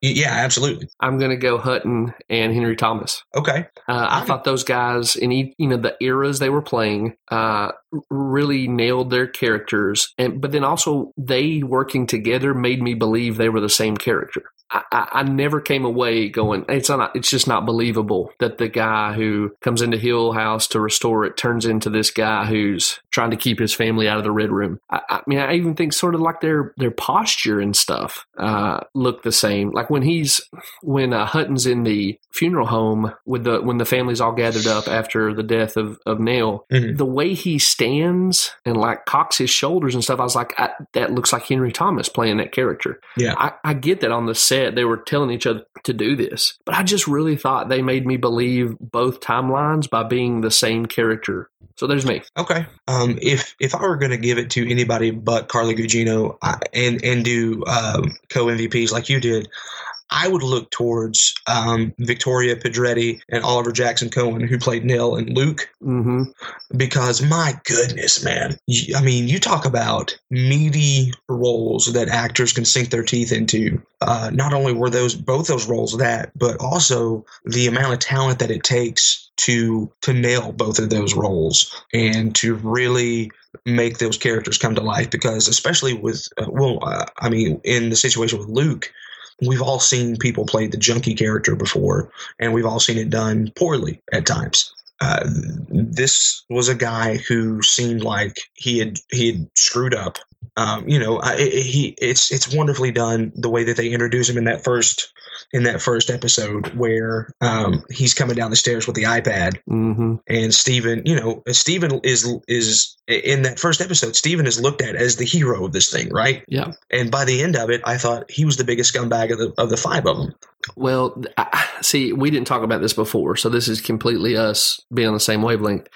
Yeah, absolutely. I'm going to go Hutton and Henry Thomas. Okay. Uh, I thought those guys in you know the eras they were playing uh, really nailed their characters, and but then also they working together made me believe they were the same character. I, I, never came away going it's not it's just not believable that the guy who comes into Hill House to restore it turns into this guy who's trying to keep his family out of the red room. I, I mean, I even think sort of like their their posture and stuff uh, look the same. Like when he's when uh, Hutton's in the funeral home with the when the family's all gathered up after the death of of Nell, Mhm. the way he stands and like cocks his shoulders and stuff, I was like, I, that looks like Henry Thomas playing that character. Yeah. I, I get that on the set they were telling each other to do this, but I just really thought they made me believe both timelines by being the same character. So there's me. Okay. Um, if if I were going to give it to anybody but Carly Gugino I, and and do um, co MVPs like you did, I would look towards um, Victoria Pedretti and Oliver Jackson Cohen, who played Nell and Luke, hmm because my goodness, man, you, I mean, you talk about meaty roles that actors can sink their teeth into. Uh, not only were those both those roles that, but also the amount of talent that it takes to to nail both of those roles and to really make those characters come to life. Because especially with, uh, well, uh, I mean, in the situation with Luke. We've all seen people play the junkie character before, and we've all seen it done poorly at times uh, this was a guy who seemed like he had he had screwed up. Um, you know, I, it- he it's it's wonderfully done the way that they introduce him in that first in that first episode where um, he's coming down the stairs with the iPad hmm and Steven, you know, Steven is is in that first episode. Steven is looked at as the hero of this thing, right? Yeah. And by the end of it, I thought he was the biggest scumbag of the of the five of them. Well, I, see, we didn't talk about this before, so this is completely us being on the same wavelength.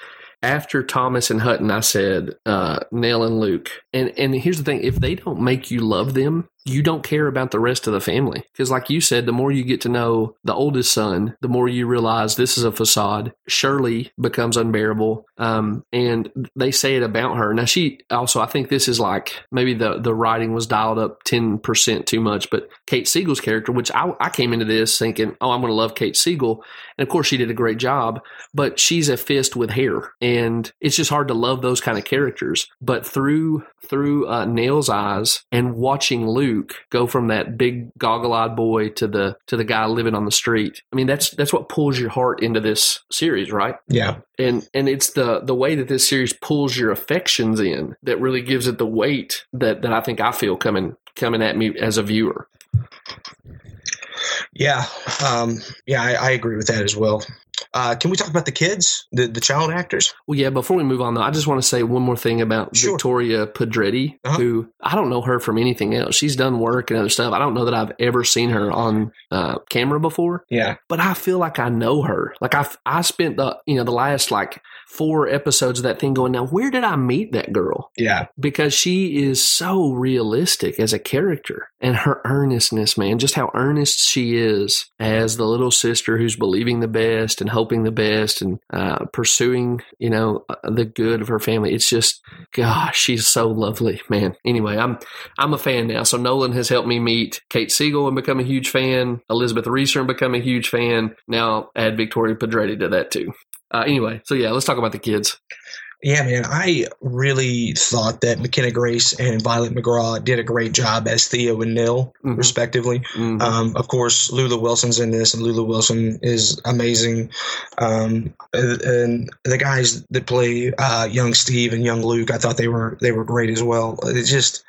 After Thomas and Hutton, I said uh, Nell and Luke, and and here's the thing: if they don't make you love them, you don't care about the rest of the family. Because, like you said, the more you get to know the oldest son, the more you realize this is a facade. Shirley becomes unbearable, um, and they say it about her. Now, she also, I think this is like maybe the the writing was dialed up ten percent too much, but Kate Siegel's character, which I, I came into this thinking, oh, I'm going to love Kate Siegel, and of course she did a great job, but she's a fist with hair, and it's just hard to love those kind of characters. But through through uh, Nell's eyes and watching Luke go from that big goggle-eyed boy to the to the guy living on the street, I mean that's that's what pulls your heart into this series, right? Yeah, and and it's the the way that this series pulls your affections in that really gives it the weight that that I think I feel coming coming at me as a viewer. yeah, um, yeah. I, I agree with that as well. Uh, can we talk about the kids, the the child actors? Well, yeah. Before we move on, though, I just want to say one more thing about Sure. Victoria Pedretti, Uh-huh. who I don't know her from anything else. She's done work and other stuff. I don't know that I've ever seen her on uh, camera before, Yeah, but I feel like I know her. Like I, I spent the you know the last like four episodes of that thing going. Now, where did I meet that girl? yeah, because she is so realistic as a character and her earnestness, man, just how earnest she is as the little sister who's believing the best and hoping the best and uh, pursuing, you know, uh, the good of her family. It's just, gosh, she's so lovely, man. Anyway, I'm I'm a fan now. So Nolan has helped me meet Kate Siegel and become a huge fan. Elizabeth Reeser and become a huge fan. Now add Victoria Pedretti to that too. Uh, anyway, so yeah, let's talk about the kids. Yeah, man. I really thought that McKenna Grace and Violet McGraw did a great job as Theo and Nell, Mhm. respectively. Mhm. Um, of course, Lulu Wilson's in this, and Lulu Wilson is amazing. Um, and- and the guys that play uh, young Steve and young Luke, I thought they were they were great as well. It's just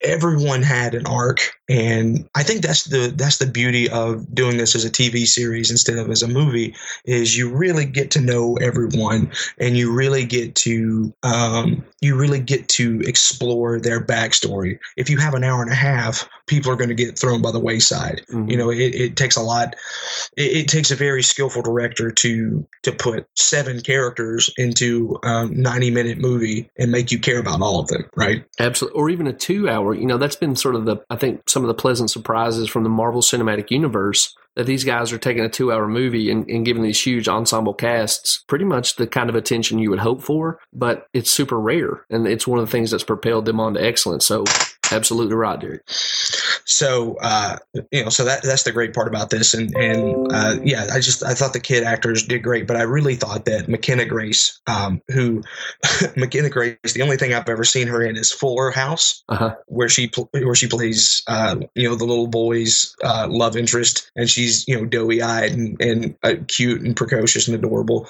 everyone had an arc, and I think that's the that's the beauty of doing this as a TV series instead of as a movie. Is you really get to know everyone, and you really get to um, you really get to explore their backstory. If you have an hour and a half, people are going to get thrown by the wayside. Mhm. You know, it, it takes a lot. It, it takes a very skillful director to to put seven characters into a ninety minute movie and make you care about all of them. Right? Absolutely. Or even a two hour. You know, that's been sort of the, I think, some of the pleasant surprises from the Marvel Cinematic Universe that these guys are taking a two hour movie and, and giving these huge ensemble casts pretty much the kind of attention you would hope for, but it's super rare. And it's one of the things that's propelled them on to excellence. So, absolutely right, Derek. So uh, you know, so that that's the great part about this, and and uh, yeah, I just I thought the kid actors did great, but I really thought that McKenna Grace, um, who McKenna Grace, the only thing I've ever seen her in is Fuller House, Uh huh. where she pl- where she plays uh, you know the little boy's uh, love interest, and she's you know doughy eyed and and uh, cute and precocious and adorable.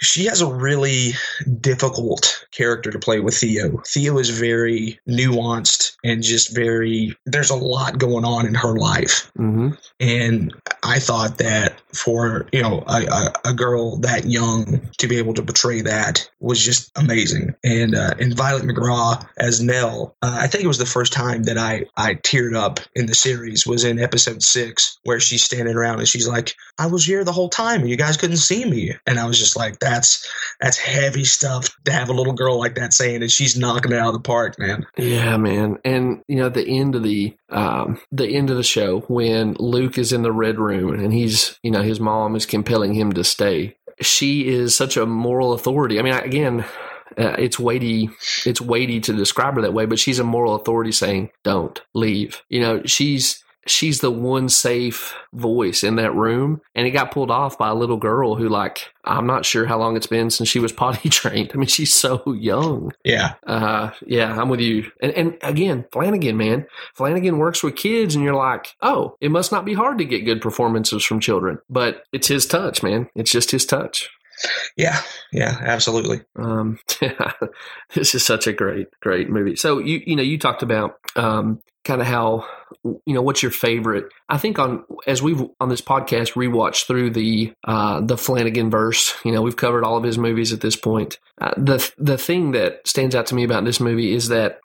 She has a really difficult character to play with Theo. Theo is very nuanced and just very. There's a lot going on in her life, hmm and I thought that for you know a, a, a girl that young to be able to portray that was just amazing. And uh, and Violet McGraw as Nell, uh, I think it was the first time that I I teared up in the series was in episode six where she's standing around and she's like, "I was here the whole time and you guys couldn't see me," and I was just like, "That's that's heavy stuff to have a little girl like that saying," and she's knocking it out of the park, man. Yeah, man. And you know, at the end of the um the end of the show when Luke is in the red room and he's you know, his mom is compelling him to stay. She is such a moral authority. I mean, again, uh, it's weighty it's weighty to describe her that way, but she's a moral authority saying, "Don't leave." You know, she's she's the one safe voice in that room and it got pulled off by a little girl who like I'm not sure how long it's been since she was potty trained. I mean, she's so young. Yeah, Uh, yeah, I'm with you. And, and again, Flanagan, man, Flanagan works with kids, and you're like, oh, it must not be hard to get good performances from children. But it's his touch, man. It's just his touch. yeah, yeah, absolutely. Um, this is such a great, great movie. So you, you know, you talked about um, kind of how, you know, what's your favorite? I think on as we've on this podcast rewatched through the uh, the Flanagan verse. You know, we've covered all of his movies at this point. Uh, the the thing that stands out to me about this movie is that,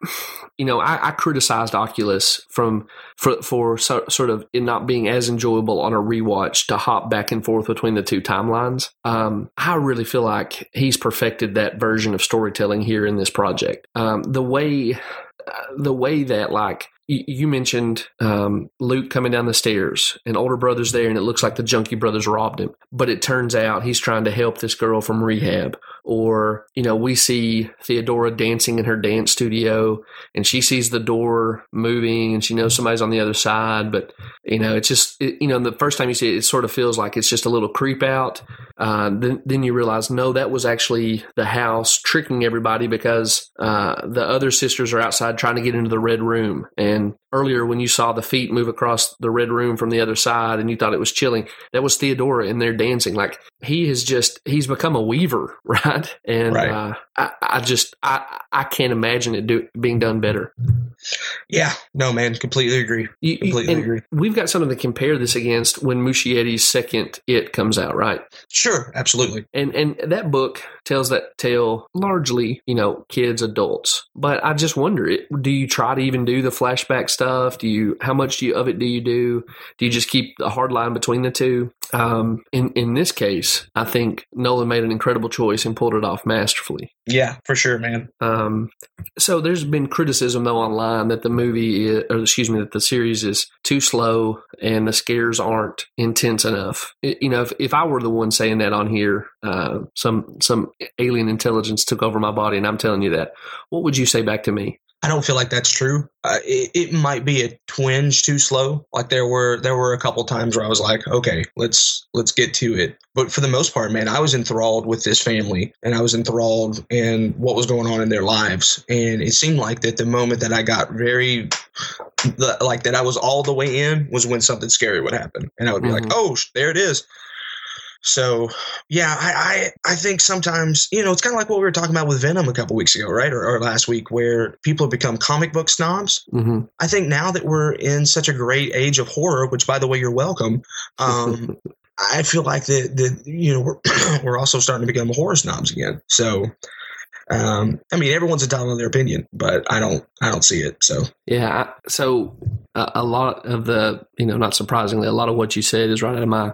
you know, I, I criticized Oculus from for for so, sort of it not being as enjoyable on a rewatch to hop back and forth between the two timelines. Um, I really feel like he's perfected that version of storytelling here in this project. Um, the way uh, the way that like you mentioned um, Luke coming down the stairs and older brother's there and it looks like the junkie brothers robbed him. But it turns out he's trying to help this girl from rehab or you know we see Theodora dancing in her dance studio and she sees the door moving and she knows somebody's on the other side but you know it's just it, you know the first time you see it it sort of feels like it's just a little creep out. Uh, then then you realize no that was actually the house tricking everybody because uh, the other sisters are outside trying to get into the red room. And earlier when you saw the feet move across the red room from the other side and you thought it was chilling that was theodora in there dancing. Like he has just he's become a weaver right and Right. Uh, I, I just I I can't imagine it do, being done better Yeah, no, man, completely agree. You- Completely agree. We've got something to compare this against when Muschietti's second It comes out, right? Sure, absolutely. And and that book tells that tale largely, you know, kids, adults. But I just wonder, it do you try to even do the flashback stuff? Do you how much do you of it do you do? Do you just keep the hard line between the two? Um, in in this case, I think Nolan made an incredible choice and pulled it off masterfully. Yeah, for sure, man. Um, so there's been criticism though online that the movie, is, or excuse me, that the series is too slow and the scares aren't intense enough. I- you know, if, if I were the one saying that on here, uh, some some alien intelligence took over my body, and I'm telling you that, what would you say back to me? I don't feel like that's true. Uh, it, it might be a twinge too slow. Like there were there were a couple times where I was like, okay, let's let's get to it. But for the most part, man, I was enthralled with this family, and I was enthralled in what was going on in their lives. And it seemed like that the moment that I got very the- like that I was all the way in was when something scary would happen, and I would be like, Mhm. oh, there it is. So yeah, I, I I think sometimes you know it's kind of like what we were talking about with Venom a couple weeks ago, right, or, or last week, where people have become comic book snobs. Mm-hmm. I think now that we're in such a great age of horror, which by the way, you're welcome. Um, I feel like the the you know we're we're also starting to become horror snobs again. So. Um, I mean, everyone's entitled to their opinion, but I don't, I don't see it. So, Yeah. So a, a lot of the, you know, not surprisingly, a lot of what you said is right out of my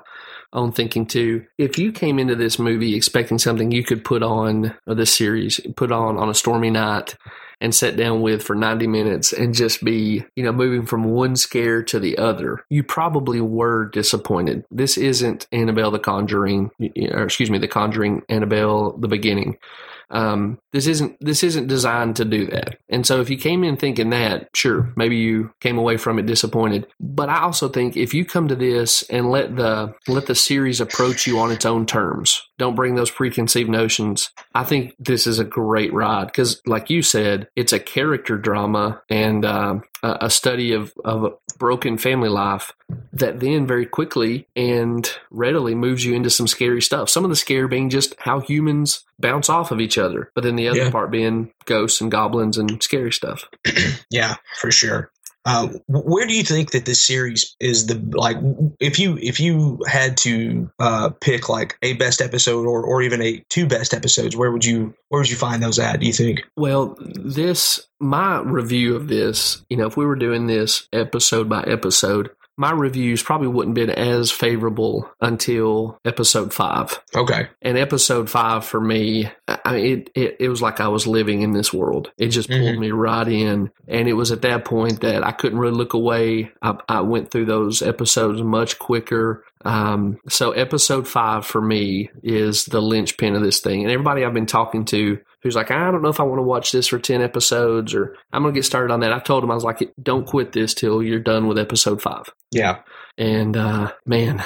own thinking too. If you came into this movie expecting something you could put on, or this series, put on on a stormy night and sit down with for 90 minutes and just be, you know, moving from one scare to the other, you probably were disappointed. This isn't Annabelle the Conjuring, or excuse me, the Conjuring Annabelle the beginning. Um, this isn't this isn't designed to do that. And so if you came in thinking that, sure, maybe you came away from it disappointed. But I also think if you come to this and let the let the series approach you on its own terms, don't bring those preconceived notions. I think this is a great ride because, like you said, it's a character drama and um, a study of of a broken family life that then very quickly and readily moves you into some scary stuff. Some of the scare being just how humans bounce off of each other, but then the other Yeah. part being ghosts and goblins and scary stuff. yeah, for sure. Uh, where do you think that this series is the like? If you if you had to uh, pick like a best episode or or even a two best episodes, where would you where would you find those at? Do you think? Well, this my review of this, you know, if we were doing this episode by episode, my reviews probably wouldn't been as favorable until episode five. Okay, And episode five for me, I mean, it, it, it was like I was living in this world. It just pulled Mhm. me right in. And it was at that point that I couldn't really look away. I, I went through those episodes much quicker. Um, so episode five for me is the linchpin of this thing. And everybody I've been talking to who's like, I don't know if I want to watch this for 10 episodes or I'm going to get started on that. I told him, I was like, don't quit this till you're done with episode five. Yeah, And uh, man,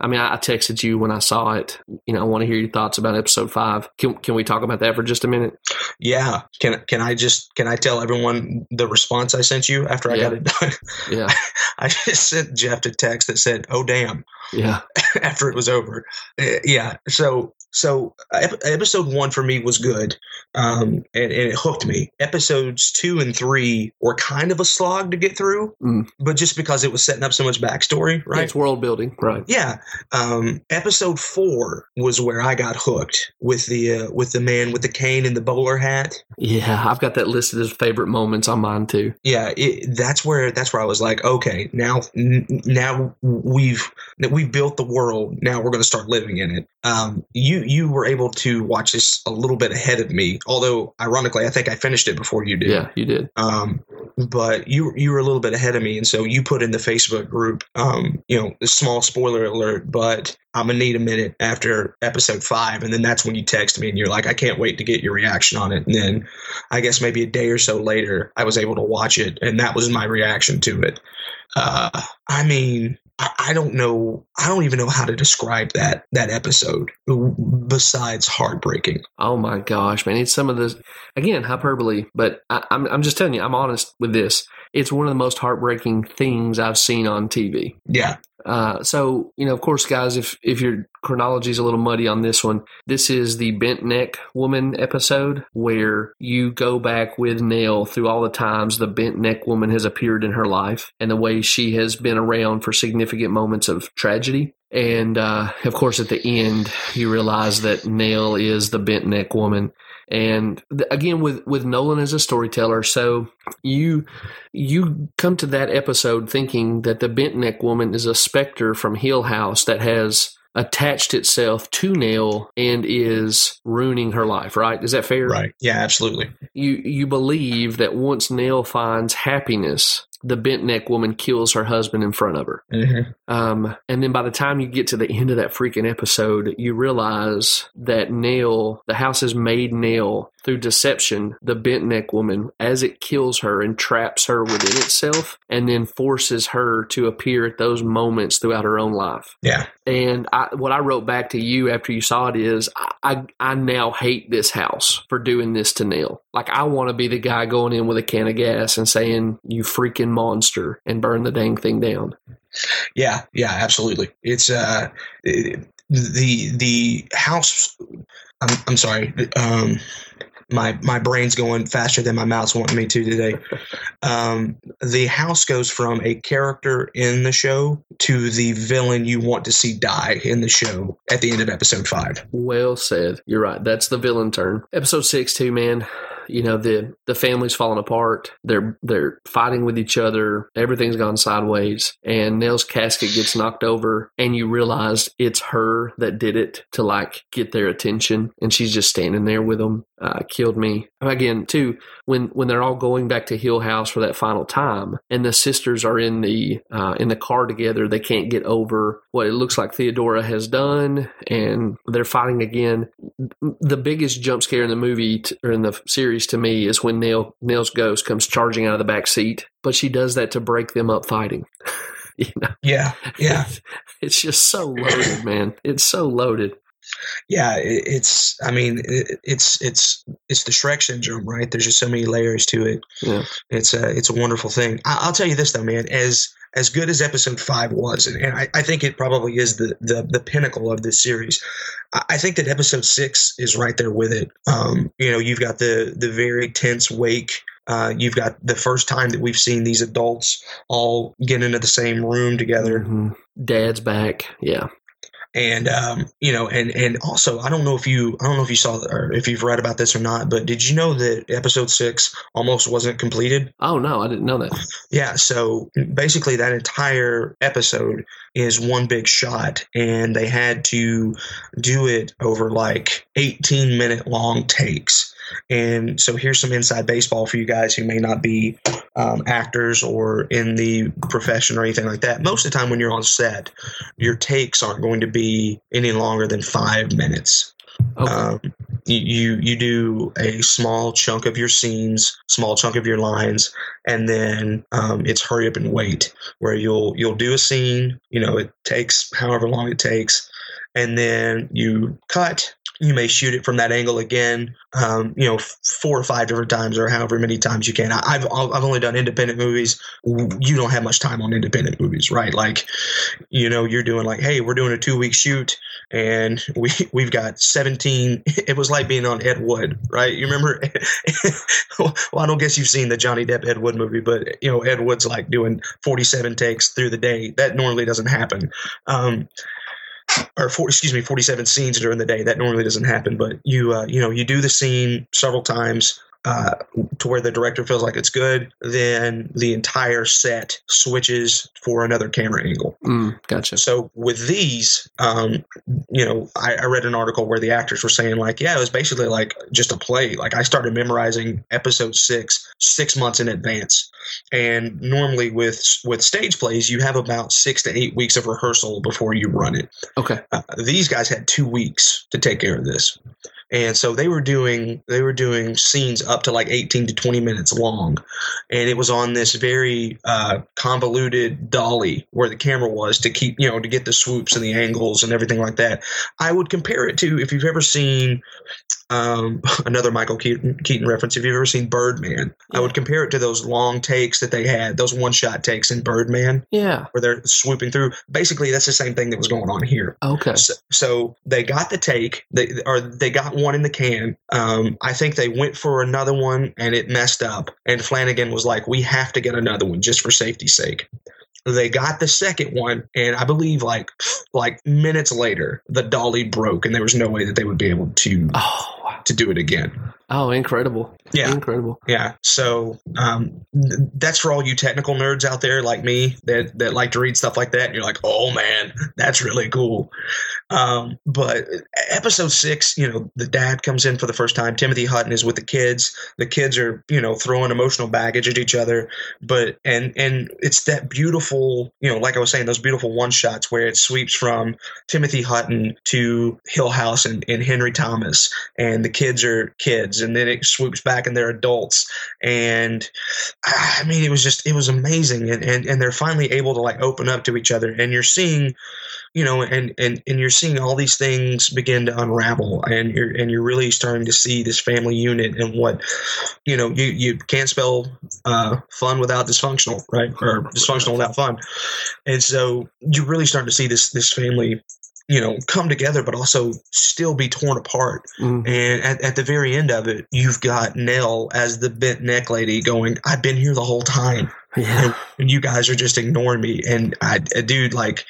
I mean, I I texted you when I saw it. You know, I want to hear your thoughts about episode five. Can can we talk about that for just a minute? yeah. Can can I just can I tell everyone the response I sent you after I Yeah. got it done? Yeah, I just sent Jeff a text that said, "Oh damn." yeah, after it was over. Uh, yeah. So so ep- episode one for me was good, um, and, and it hooked me. Episodes two and three were kind of a slog to get through, Mm. but just because it was setting up so much backstory, right? It's world building, right? Yeah. Um, episode four was where I got hooked with the uh, with the man with the cane and the bowler hat. Yeah, I've got that listed as favorite moments on mine too. Yeah, it, that's where that's where I was like, okay, now n- now we've we've built the world. Now we're going to start living in it. Um, you you were able to watch this a little bit ahead of me, although ironically, I think I finished it before you did. Yeah, you did. Um, but you you were a little bit ahead of me, and so you put in the Facebook group, um, you know, a small spoiler alert, but I'm gonna need a minute after episode five, and then that's when you text me and you're like, I can't wait to get your reaction on it. And then I guess maybe a day or so later, I was able to watch it, and that was my reaction to it. Uh, I mean, I, I don't know, I don't even know how to describe that that episode besides heartbreaking. Oh my gosh, man! It's some of the again hyperbole, but I, I'm I'm just telling you, I'm honest with this. It's one of the most heartbreaking things I've seen on TV. Yeah, Uh, so you know, of course, guys, if if your chronology is a little muddy on this one, this is the bent neck woman episode where you go back with Nell through all the times the bent neck woman has appeared in her life and the way she has been around for significant moments of tragedy. And uh, of course, at the end, you realize that Nell is the bent neck woman. And th- again, with with Nolan as a storyteller, so you you come to that episode thinking that the bent neck woman is a specter from Hill House that has attached itself to Nell and is ruining her life. Right? Is that fair? Right. Yeah, absolutely. You you believe that once Nell finds happiness, the bent neck woman kills her husband in front of her. Mm-hmm. Um, and then by the time you get to the end of that freaking episode, you realize that Nell, the house has made Nell through deception, the bent neck woman, as it kills her and traps her within itself, and then forces her to appear at those moments throughout her own life. Yeah. And I, what I wrote back to you after you saw it is, I, I, I now hate this house for doing this to Nell. Like I want to be the guy going in with a can of gas and saying, "You freaking monster," and burn the dang thing down. Yeah, yeah, absolutely. It's uh it- the the house. I'm I'm sorry. Um, my my brain's going faster than my mouth's wanting me to today. Um, the house goes from a character in the show to the villain you want to see die in the show at the end of episode five. Well said. You're right. That's the villain turn. Episode six, too, man. You know the the family's falling apart. They're they're fighting with each other. Everything's gone sideways, and Nell's casket gets knocked over, and you realize it's her that did it to like get their attention, and she's just standing there with them. Uh, killed me again too. When when they're all going back to Hill House for that final time, and the sisters are in the uh, in the car together, they can't get over what it looks like Theodora has done, and they're fighting again the biggest jump scare in the movie t- or in the series to me is when Nell Nell's ghost comes charging out of the back seat, but she does that to break them up fighting. you know, Yeah, yeah, it's just so loaded, man. It's so loaded. Yeah. It, it's. I mean, it, it's it's it's the Shrek syndrome, right? There's just so many layers to it. Yeah. It's a it's a wonderful thing. I, I'll tell you this though, man. As as good as episode five was, and, and I, I think it probably is the, the the pinnacle of this series. I, I think that episode six is right there with it. Um, you know, you've got the the very tense wake. Uh, you've got the first time that we've seen these adults all get into the same room together Mhm. Dad's back. Yeah. And um, you know, and and also, I don't know if you, I don't know if you saw or if you've read about this or not, but did you know that episode six almost wasn't completed? Oh no, I didn't know that. Yeah, so basically, that entire episode is one big shot, and they had to do it over like 18 minute long takes. And so, here's some inside baseball for you guys who may not be um, actors or in the profession or anything like that. Most of the time, when you're on set, your takes aren't going to be any longer than five minutes. Okay. Um, you, you you do a small chunk of your scenes, small chunk of your lines, and then um, it's hurry up and wait, where you'll you'll do a scene. You know, it takes however long it takes, and then you cut. You may shoot it from that angle again, um, you know, four or five different times, or however many times you can. I, I've I've only done independent movies. You don't have much time on independent movies, right? Like, you know, you're doing like, hey, we're doing a two week shoot and we we've got 17 it was like being on ed wood right you remember well i don't guess you've seen the johnny depp ed wood movie but you know ed wood's like doing 47 takes through the day that normally doesn't happen um or excuse me 47 scenes during the day. That normally doesn't happen but you uh, you know you do the scene several times uh, to where the director feels like it's good, then the entire set switches for another camera angle. Mm, gotcha. So with these, um, you know, I, I read an article where the actors were saying like, yeah, it was basically like just a play. Like I started memorizing episode six six months in advance, and normally with with stage plays, you have about six to eight weeks of rehearsal before you run it. Okay. Uh, these guys had two weeks to take care of this. And so they were doing they were doing scenes up to like 18 to 20 minutes long and it was on this very uh, convoluted dolly where the camera was to keep you know to get the swoops and the angles and everything like that i would compare it to if you've ever seen um, another Michael Keaton, Keaton reference. If you've ever seen Birdman, I would compare it to those long takes that they had, those one shot takes in Birdman, Yeah. where they're swooping through. Basically, that's the same thing that was going on here. Okay. So, so they got the take, they or they got one in the can. Um, I think they went for another one and it messed up. And Flanagan was like, "We have to get another one just for safety's sake." They got the second one, and I believe like like minutes later, the dolly broke, and there was no way that they would be able to Oh. wow. to do it again. Oh, incredible. Yeah. Incredible. Yeah. So um, th- that's for all you technical nerds out there like me that, that like to read stuff like that. And you're like, oh man, that's really cool. Um, but episode six, you know, the dad comes in for the first time. Timothy Hutton is with the kids. The kids are, you know, throwing emotional baggage at each other. But and and it's that beautiful, you know, like I was saying, those beautiful one shots where it sweeps from Timothy Hutton to Hill House and, and Henry Thomas, and the kids are kids, and then it swoops back and they're adults. And I mean, it was just it was amazing, and and, and they're finally able to like open up to each other, and you're seeing you know, and, and, and you're seeing all these things begin to unravel and you're, and you're really starting to see this family unit and what, you know, you, you can't spell, uh, fun without dysfunctional, right? Or dysfunctional without fun. And so you're really starting to see this, this family, you know, come together, but also still be torn apart. Mm. And at, at the very end of it, you've got Nell as the bent neck lady going, I've been here the whole time Yeah. and you guys are just ignoring me. And I, dude, like,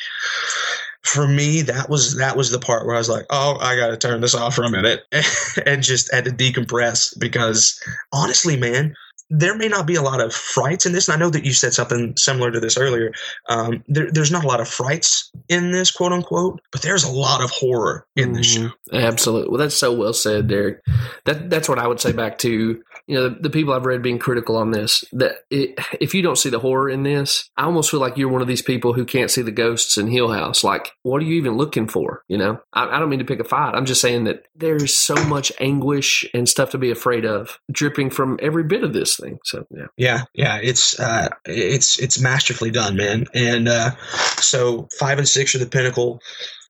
for me, that was that was the part where I was like, "Oh, I got to turn this off for a minute," and just had to decompress because honestly, man, there may not be a lot of frights in this. And I know that you said something similar to this earlier. Um, there, there's not a lot of frights in this, quote unquote, but there's a lot of horror in this show. Mhm. Absolutely. Well, that's so well said, Derek. That that's what I would say back to you know the, the people I've read being critical on this. That it, if you don't see the horror in this, I almost feel like you're one of these people who can't see the ghosts in Hill House. Like, what are you even looking for? You know, I, I don't mean to pick a fight. I'm just saying that there's so much anguish and stuff to be afraid of dripping from every bit of this thing. So yeah, Yeah, yeah, it's uh, it's it's masterfully done, man. And uh, so five and six are the pinnacle.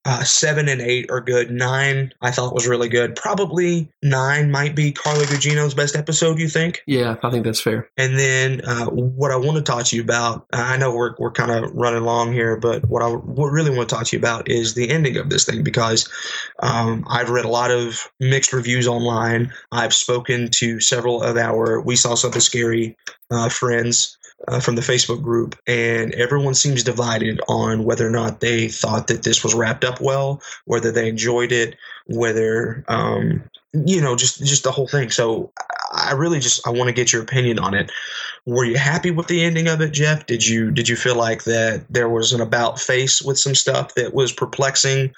Uh, seven and eight are good. Nine I thought was really good. Probably nine might be Carla Gugino's best episode. You think? yeah, I think that's fair. And then uh, what I want to talk to you about, I know we're, we're kind of running long here, but what I what really want to talk to you about is the ending of this thing because um, I've read a lot of mixed reviews online. I've spoken to several of our We Saw Something Scary uh, friends. Uh, from the Facebook group, and everyone seems divided on whether or not they thought that this was wrapped up well, whether they enjoyed it, whether um, you know, just just the whole thing. So I really just I want to get your opinion on it. Were you happy with the ending of it, Jeff? Did you did you feel like that there was an about face with some stuff that was perplexing?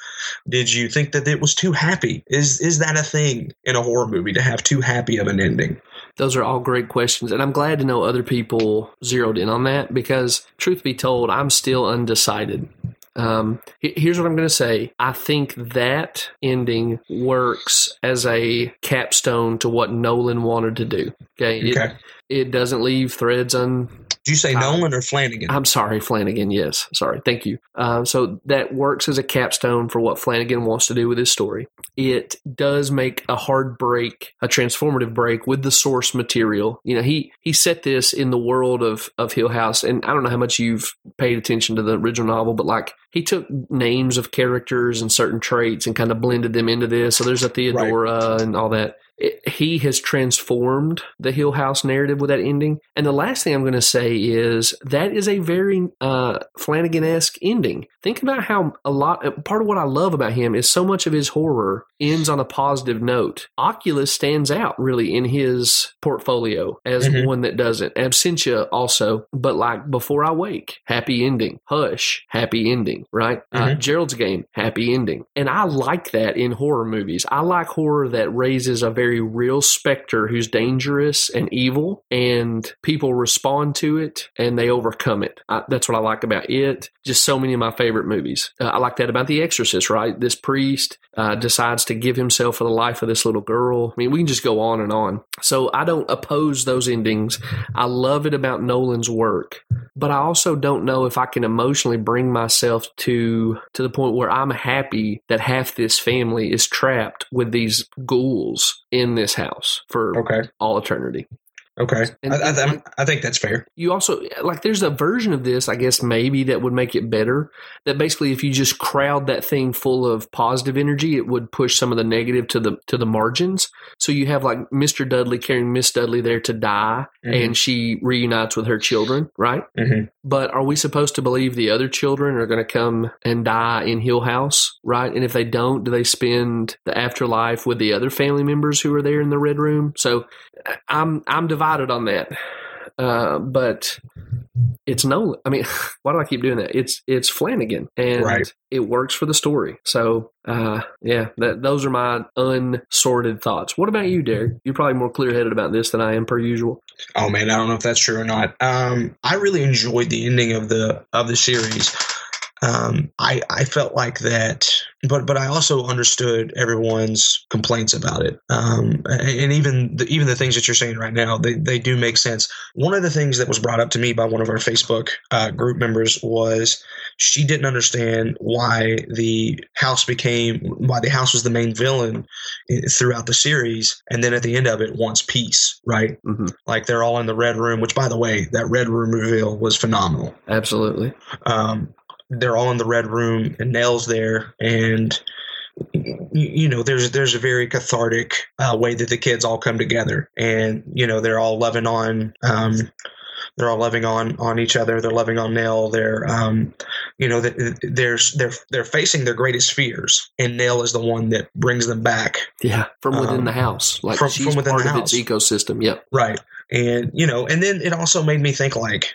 Did you think that it was too happy? Is is that a thing in a horror movie to have too happy of an ending? Those are all great questions, and I'm glad to know other people zeroed in on that because, truth be told, I'm still undecided. Um, here's what I'm going to say. I think that ending works as a capstone to what Nolan wanted to do. Okay, Okay. it doesn't leave threads un, Did you say Nolan or Flanagan? I'm sorry, Flanagan. Yes, sorry. Thank you. Uh, so that works as a capstone for what Flanagan wants to do with his story. It does make a hard break, a transformative break with the source material. You know, he he set this in the world of of Hill House, and I don't know how much you've paid attention to the original novel, but like he took names of characters and certain traits and kind of blended them into this. So there's a Theodora and all that it, he has transformed the Hill House narrative with that ending. And the last thing I'm going to say is that is a very uh, Flanagan esque ending. Think about how a lot, uh, part of what I love about him is so much of his horror ends on a positive note. Oculus stands out really in his portfolio as Mhm. one that doesn't. Absentia also, but like Before I Wake, happy ending. Hush, happy ending, right? Uh, Mhm. Gerald's Game, happy ending. And I like that in horror movies. I like horror that raises a very very real specter who's dangerous and evil, and people respond to it and they overcome it. I, that's what I like about it. Just so many of my favorite movies. Uh, I like that about The Exorcist, right? This priest uh, decides to give himself for the life of this little girl. I mean, we can just go on and on. So I don't oppose those endings. I love it about Nolan's work, but I also don't know if I can emotionally bring myself to to the point where I'm happy that half this family is trapped with these ghouls in this house for Okay. all eternity. Okay. And- I, I, I think that's fair. You also like there's a version of this, I guess maybe that would make it better. That basically if you just crowd that thing full of positive energy, it would push some of the negative to the to the margins. So you have like Mr. Dudley carrying Miss Dudley there to die Mhm. and she reunites with her children, right? Mhm. But are we supposed to believe the other children are going to come and die in Hill House, right? And if they don't, do they spend the afterlife with the other family members who are there in the red room? So I'm I'm divided on that. Uh, but it's no. I mean, why do I keep doing that? It's it's Flanagan, and Right. it works for the story. So, uh, yeah, that, those are my unsorted thoughts. What about you, Derek? You're probably more clear headed about this than I am, per usual. Oh man, I don't know if that's true or not. Um, I really enjoyed the ending of the of the series. Um, I I felt like that, but but I also understood everyone's complaints about it. Um, and even the, even the things that you're saying right now, they they do make sense. One of the things that was brought up to me by one of our Facebook uh, group members was she didn't understand why the house became why the house was the main villain throughout the series, and then at the end of it wants peace, right? hmm like they're all in the red room which by the way that red room reveal was phenomenal Absolutely. um, they're all in the red room and Nell's there and you, know there's there's a very cathartic uh, way that the kids all come together and you know they're all loving on um, they're all loving on on each other they're loving on Nell they're um, you know th- they're they're they're facing their greatest fears and Nell is the one that brings them back Yeah, from within Um, the house, like from- she's from within part the of its house. ecosystem. Yep. Right. And, you know, and then it also made me think like,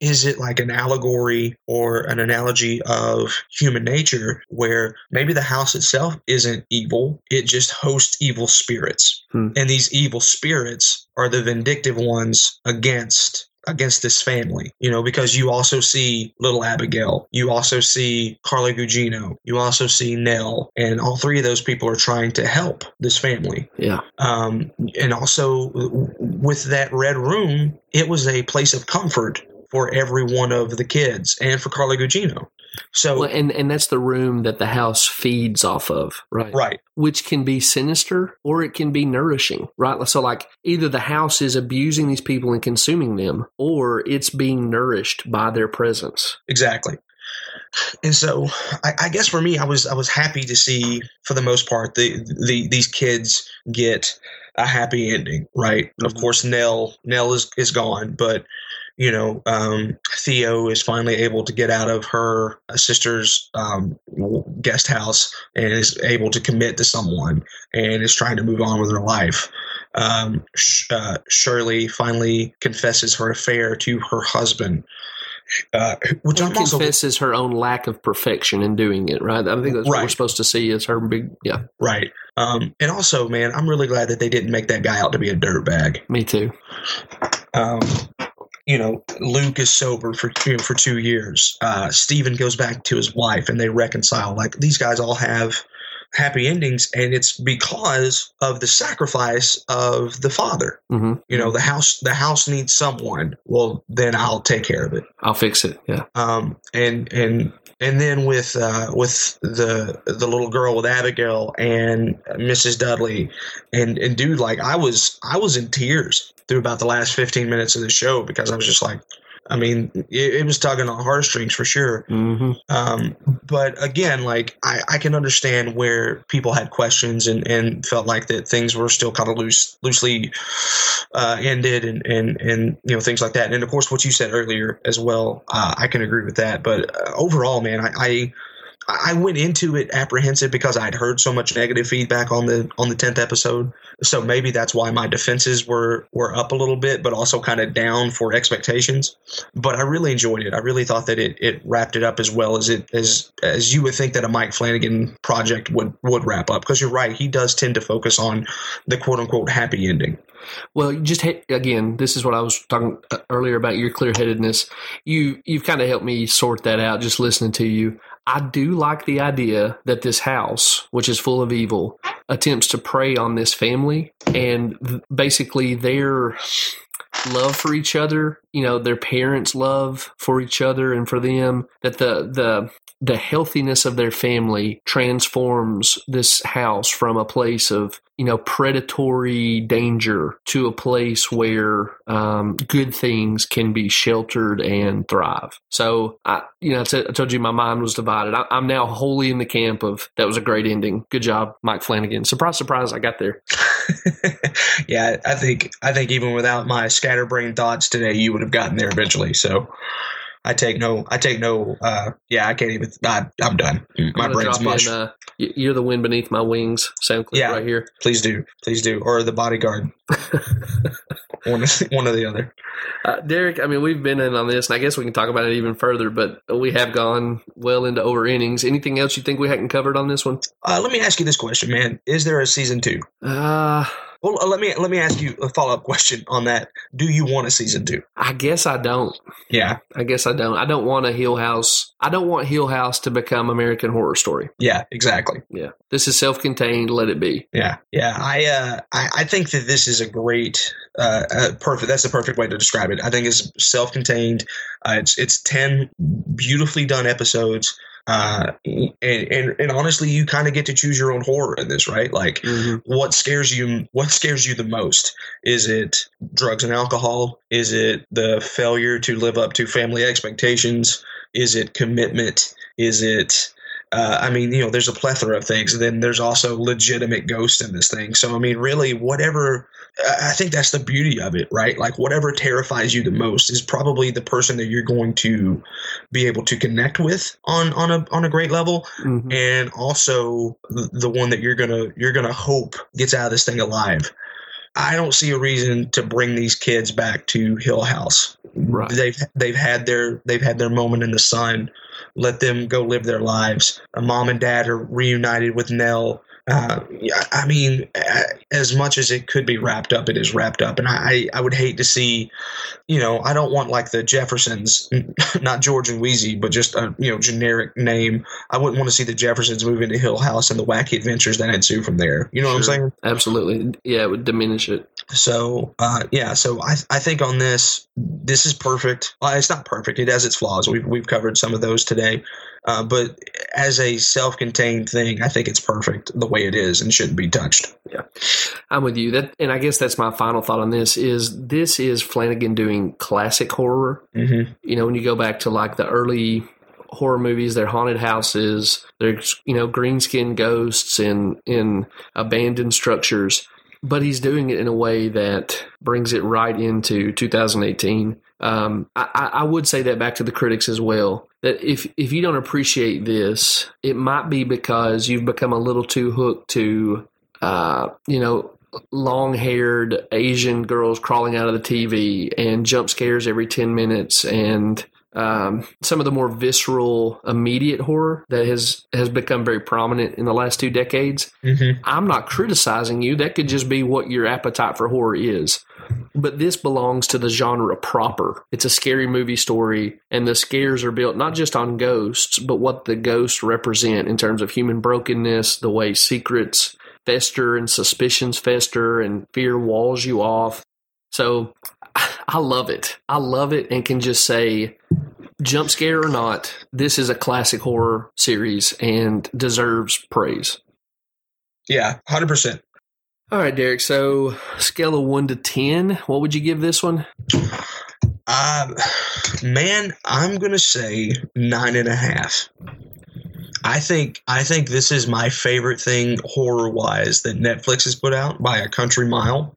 is it like an allegory or an analogy of human nature where maybe the house itself isn't evil? It just hosts evil spirits. Hmm. And these evil spirits are the vindictive ones against against this family you know because you also see little abigail you also see carla gugino you also see nell and all three of those people are trying to help this family Yeah. um, and also with that red room, it was a place of comfort for every one of the kids and for Carla Gugino. So, Well, and and that's the room that the house feeds off of, right? right, Which can be sinister or it can be nourishing, right? So, like, either the house is abusing these people and consuming them, or it's being nourished by their presence. exactly. And so, I, I guess for me, I was I was happy to see, for the most part, the, the these kids get a happy ending. Right. Of Mhm. course, Nell Nell is is gone, but you know, um, Theo is finally able to get out of her sister's um, guest house and is able to commit to someone and is trying to move on with her life. Um, uh, Shirley finally confesses her affair to her husband, uh, which also confesses her own lack of perfection in doing it, right? I think that's what we're supposed to see as her big, yeah, right. Um, and also, man, I'm really glad that they didn't make that guy out to be a dirtbag. me too. um, you know, Luke is sober for you know, for two years. Uh, Steven goes back to his wife, and they reconcile. Like these guys all have happy endings, and it's because of the sacrifice of the father. hmm You know, the house the house needs someone. Well, then I'll take care of it. I'll fix it. Yeah. Um, and and and then with uh, with the the little girl with Abigail and Mrs. Dudley, and and dude, like I was I was in tears through about the last fifteen minutes of the show because I was just like, I mean, it, it was tugging on heartstrings for sure. hmm Um, but again, like I, I can understand where people had questions and, and felt like that things were still kind of loose, loosely uh, ended, and, and and you know things like that. And of course, what you said earlier as well, uh, I can agree with that. But uh, overall, man, I, I I went into it apprehensive because I'd heard so much negative feedback on the on the tenth episode. So maybe that's why my defenses were were up a little bit, but also kind of down for expectations. But I really enjoyed it. I really thought that it, it wrapped it up as well as it as as you would think that a Mike Flanagan project would would wrap up. Because you're right, he does tend to focus on the quote unquote happy ending. Well, just again, this is what I was talking uh, earlier about your clear headedness. You you've kind of helped me sort that out just listening to you. I do like the idea that this house, which is full of evil, attempts to prey on this family and basically their love for each other, you know, their parents' love for each other and for them, that the the the healthiness of their family transforms this house from a place of you know predatory danger to a place where um, good things can be sheltered and thrive. So i you know I, told you my mind was divided. I, i'm now wholly in the camp of that was a great ending. Good job mike flanagan. Surprise surprise i got there yeah i think i think even without my scatterbrain thoughts today you would have gotten there eventually so I take no, I take no, uh, yeah, I can't even, I, am done. My brain's mush. In, uh, you're the wind beneath my wings sound clip yeah, right here. Please do. Please do. Or the bodyguard. one, one or the other. Uh, Derek, I mean, we've been in on this, and I guess we can talk about it even further, but we have gone well into over innings. Anything else you think we hadn't covered on this one? Uh, let me ask you this question, man. Is there a season two? Uh, well, uh, let me let me ask you a follow up question on that. Do you want a season two? I guess I don't. Yeah, I guess I don't. I don't want a Hill House. I don't want Hill House to become American Horror Story. Yeah, exactly. Yeah, this is self contained. Let it be. Yeah, yeah. I uh, I, I think that this is a great, uh, uh, perfect. That's the perfect way to describe it. I think it's self contained. Uh, it's it's ten beautifully done episodes uh, and, and, and honestly, you kind of get to choose your own horror in this, right? Like, mm-hmm. what scares you? What scares you the most? Is it drugs and alcohol? Is it the failure to live up to family expectations? Is it commitment? Is it uh, I mean, you know, there's a plethora of things. And then there's also legitimate ghosts in this thing. So, I mean, really, whatever, I think that's the beauty of it, right? Like, whatever terrifies you the most is probably the person that you're going to be able to connect with on, on a, on a great level. Mm-hmm. And also the one that you're going to, you're to hope gets out of this thing alive. I don't see a reason to bring these kids back to Hill House. Right. They've they've had their they've had their moment in the sun let them go live their lives. A mom and dad are reunited with Nell. Uh, I mean, as much as it could be wrapped up, it is wrapped up, and I, I would hate to see, you know, I don't want like the Jeffersons, not George and Weezy, but just a you know generic name. I wouldn't want to see the Jeffersons move into Hill House and the wacky adventures that ensue from there. You know sure. what I'm saying? Absolutely, yeah, it would diminish it. So, uh, yeah, so I, I think on this, this is perfect. Well, it's not perfect; it has its flaws. We've we've covered some of those today. Uh, but as a self-contained thing, I think it's perfect the way it is and shouldn't be touched. Yeah, I'm with you. That, and I guess that's my final thought on this: is this is Flanagan doing classic horror? Mm-hmm. You know, when you go back to like the early horror movies, they're haunted houses, there's you know green skin ghosts in in abandoned structures but he's doing it in a way that brings it right into 2018. Um, I, I, would say that back to the critics as well. That if if you don't appreciate this, it might be because you've become a little too hooked to, uh, you know, long haired Asian girls crawling out of the TV and jump scares every ten minutes and um, some of the more visceral, immediate horror that has has become very prominent in the last two decades. Mm-hmm. I'm not criticizing you. That could just be what your appetite for horror is. But this belongs to the genre proper. It's a scary movie story, and the scares are built not just on ghosts, but what the ghosts represent in terms of human brokenness, the way secrets fester and suspicions fester, and fear walls you off. So I love it. I love it and can just say, jump scare or not, this is a classic horror series and deserves praise. Yeah, 100%. All right, Derek. So, scale of one to 10, what would you give this one? Uh, man, I'm going to say nine and a half. I think I think this is my favorite thing horror wise that Netflix has put out by a country mile.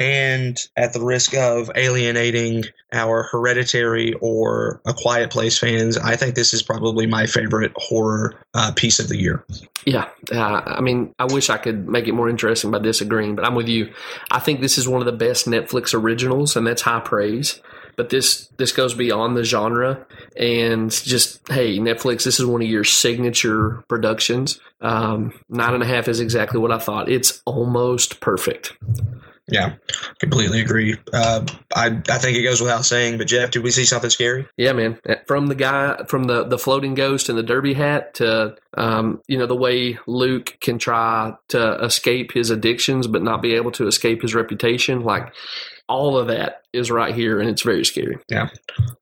And at the risk of alienating our hereditary or a quiet place fans, I think this is probably my favorite horror uh, piece of the year. Yeah, uh, I mean, I wish I could make it more interesting by disagreeing, but I'm with you. I think this is one of the best Netflix originals, and that's high praise. But this this goes beyond the genre, and just hey, Netflix, this is one of your signature productions. Um, nine and a half is exactly what I thought. It's almost perfect. Yeah, completely agree. Uh, I I think it goes without saying, but Jeff, did we see something scary? Yeah, man. From the guy, from the the floating ghost and the derby hat to um, you know the way Luke can try to escape his addictions but not be able to escape his reputation, like all of that is right here, and it's very scary. Yeah,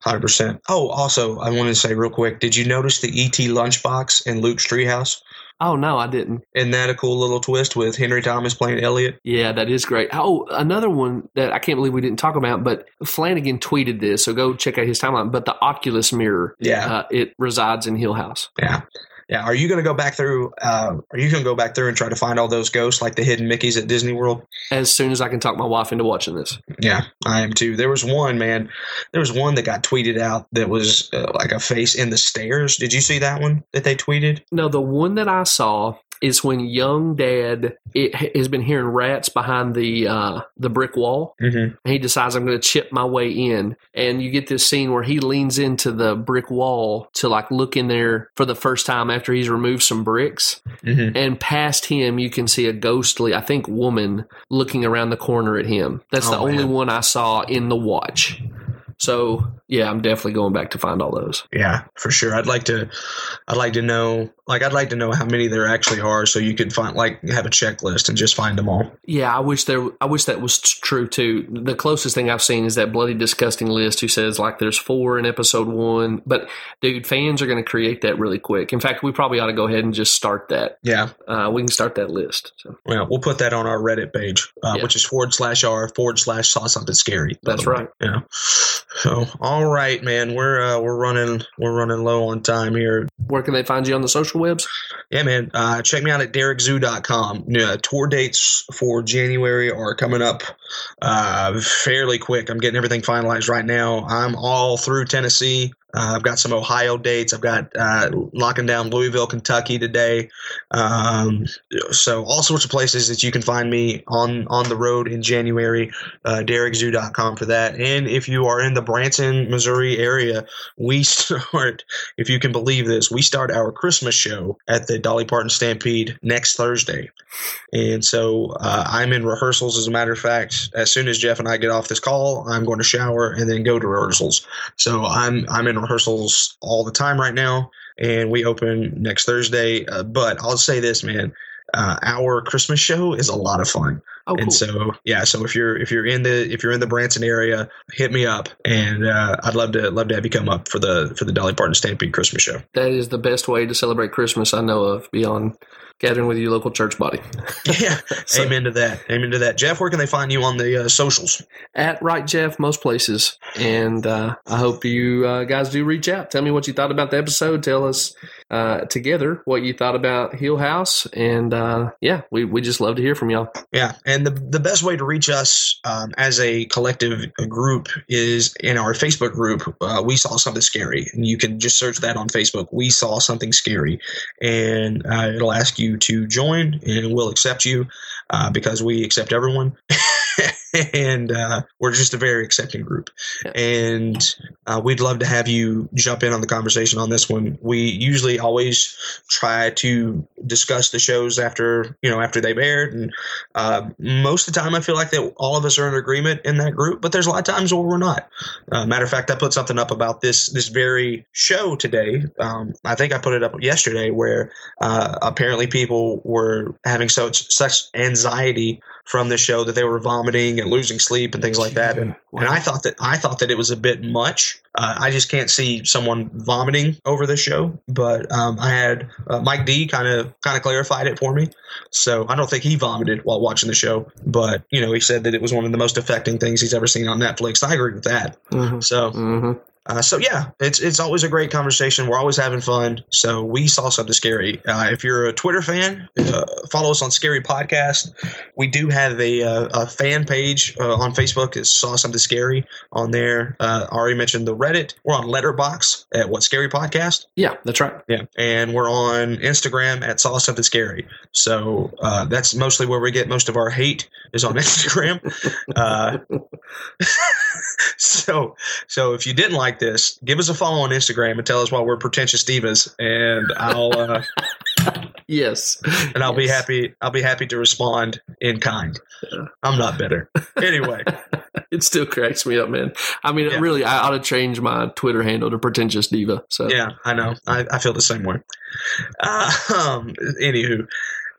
hundred percent. Oh, also, I wanted to say real quick: Did you notice the ET lunchbox in Luke's treehouse? Oh no, I didn't. Isn't that a cool little twist with Henry Thomas playing Elliot? Yeah, that is great. Oh, another one that I can't believe we didn't talk about, but Flanagan tweeted this, so go check out his timeline. But the Oculus mirror, Yeah. uh, it resides in Hill House. Yeah. Yeah. Are you going to go back through? Uh, are you going to go back through and try to find all those ghosts like the hidden Mickeys at Disney World? As soon as I can talk my wife into watching this, Yeah, I am too. There was one man. There was one that got tweeted out that was uh, like a face in the stairs. Did you see that one that they tweeted? no, the one that I saw is when young dad it has been hearing rats behind the uh, the brick wall, Mm-hmm. and he decides I'm going to chip my way in. And you get this scene where he leans into the brick wall to like look in there for the first time after he's removed some bricks. Mm-hmm. And past him, you can see a ghostly, I think, woman looking around the corner at him. That's the Oh, only one I saw in the watch. So yeah, I'm definitely going back to find all those. Yeah, for sure. I'd like to. I'd like to know. Like, I'd like to know how many there actually are, so you could find like have a checklist and just find them all. Yeah, I wish there. I wish that was true too. The closest thing I've seen is that bloody disgusting list who says like there's four in episode one. But dude, fans are going to create that really quick. In fact, we probably ought to go ahead and just start that. Yeah. Uh, we can start that list. So Well, we'll put that on our Reddit page, uh, Yeah. which is forward slash r forward slash saw something scary. That's right. Yeah. So, all right, man, we're uh, we're running we're running low on time here. where can they find you on the social webs? Yeah, man. Uh, check me out at derekzoo.com. Yeah, tour dates for January are coming up uh, fairly quick. I'm getting everything finalized right now. I'm all through Tennessee. Uh, I've got some Ohio dates. I've got uh, locking down Louisville, Kentucky today. Um, so all sorts of places that you can find me on on the road in January. Uh, DerekZoo.com for that. And if you are in the Branson, Missouri area, we start if you can believe this, we start our Christmas show at the Dolly Parton Stampede next Thursday. And so uh, I'm in rehearsals, as a matter of fact. As soon as Jeff and I get off this call, I'm going to shower and then go to rehearsals. So I'm I'm in rehearsals all the time right now, and we open next Thursday. Uh, but I'll say this, man. Uh, our Christmas show is a lot of fun, Oh, cool. and so yeah. So if you're if you're in the if you're in the Branson area, hit me up, and uh, I'd love to love to have you come up for the for the Dolly Parton Stampede Christmas show. that is the best way to celebrate Christmas I know of beyond gathering with your local church body. Yeah, So- amen to that. Amen to that. Jeff, where can they find you on the uh, socials? At Wright Jeff, most places. And uh, I hope you uh, guys do reach out. Tell me what you thought about the episode. Tell us uh, together what you thought about Hill House. And uh, yeah, we, we just love to hear from y'all. Yeah, and the the best way to reach us um, as a collective group is in our Facebook group. Uh, we saw something scary, and you can just search that on Facebook. We saw something scary, and uh, it'll ask you to join, and we'll accept you uh, because we accept everyone. and uh, we're just a very accepting group, Yeah. and uh, we'd love to have you jump in on the conversation on this one. We usually always try to discuss the shows after you know after they've aired, and uh, most of the time, I feel like that all of us are in agreement in that group, but there's a lot of times where we're not. Uh, matter of fact, I put something up about this this very show today. Um, I think I put it up yesterday, where uh, apparently people were having such such anxiety from the show that they were vomiting and losing sleep and things like that. And, and I thought that I thought that it was a bit much. Uh, I just can't see someone vomiting over the show, but um, I had uh, Mike D kind of kind of clarified it for me. So I don't think he vomited while watching the show, but you know he said that it was one of the most affecting things he's ever seen on Netflix. I agree with that. Mm-hmm. So Mm-hmm. Uh, so yeah, it's it's always a great conversation. We're always having fun. So we saw something scary. Uh, if you're a Twitter fan, uh, follow us on Scary Podcast. We do have a, uh, a fan page uh, on Facebook. It's saw something scary on there. Uh, Ari mentioned the Reddit. We're on Letterbox at what Scary Podcast. Yeah, that's right. Yeah, and we're on Instagram at saw something scary. So uh, that's mostly where we get most of our hate is on Instagram. uh, so so if you didn't like this, give us a follow on Instagram and tell us why we're pretentious divas, and I'll uh, Yes. and I'll be happy. I'll be happy to respond in kind. I'm not bitter. Anyway, It still cracks me up, man. I mean, Yeah. really, I ought to change my Twitter handle to pretentious diva. So yeah, I know. I, I feel the same way. Uh, um, anywho,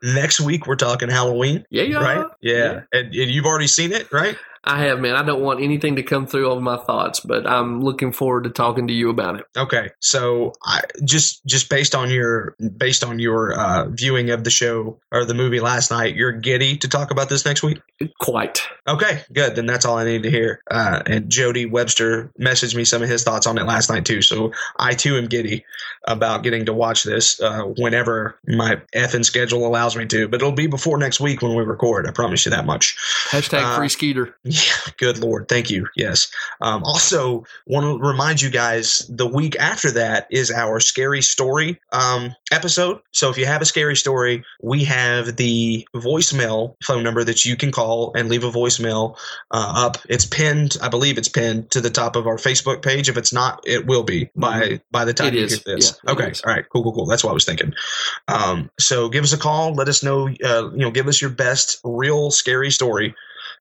next week we're talking Halloween. yeah, yeah, right? Yeah. And, and you've already seen it, right? I have, man. I don't want anything to come through over my thoughts, but I'm looking forward to talking to you about it. Okay. So I just just based on your based on your uh, viewing of the show or the movie last night, you're giddy to talk about this next week. Quite. Okay, good. Then that's all I need to hear. Uh, and Jody Webster messaged me some of his thoughts on it last night too. So I too am giddy about getting to watch this uh, whenever my effing schedule allows me to. But it'll be before next week when we record. I promise you that much. Hashtag Uh, free Skeeter. Good lord, thank you. Yes. Um, also, want to remind you guys the week after that is our scary story um, episode. So if you have a scary story, we have the voicemail phone number that you can call and leave a voicemail uh, up. It's pinned, I believe it's pinned to the top of our Facebook page. If it's not, it will be by by the time It you is. get this. Yeah, okay, all right, cool, cool, cool. That's what I was thinking. Um, so give us a call. Let us know. Uh, you know, give us your best real scary story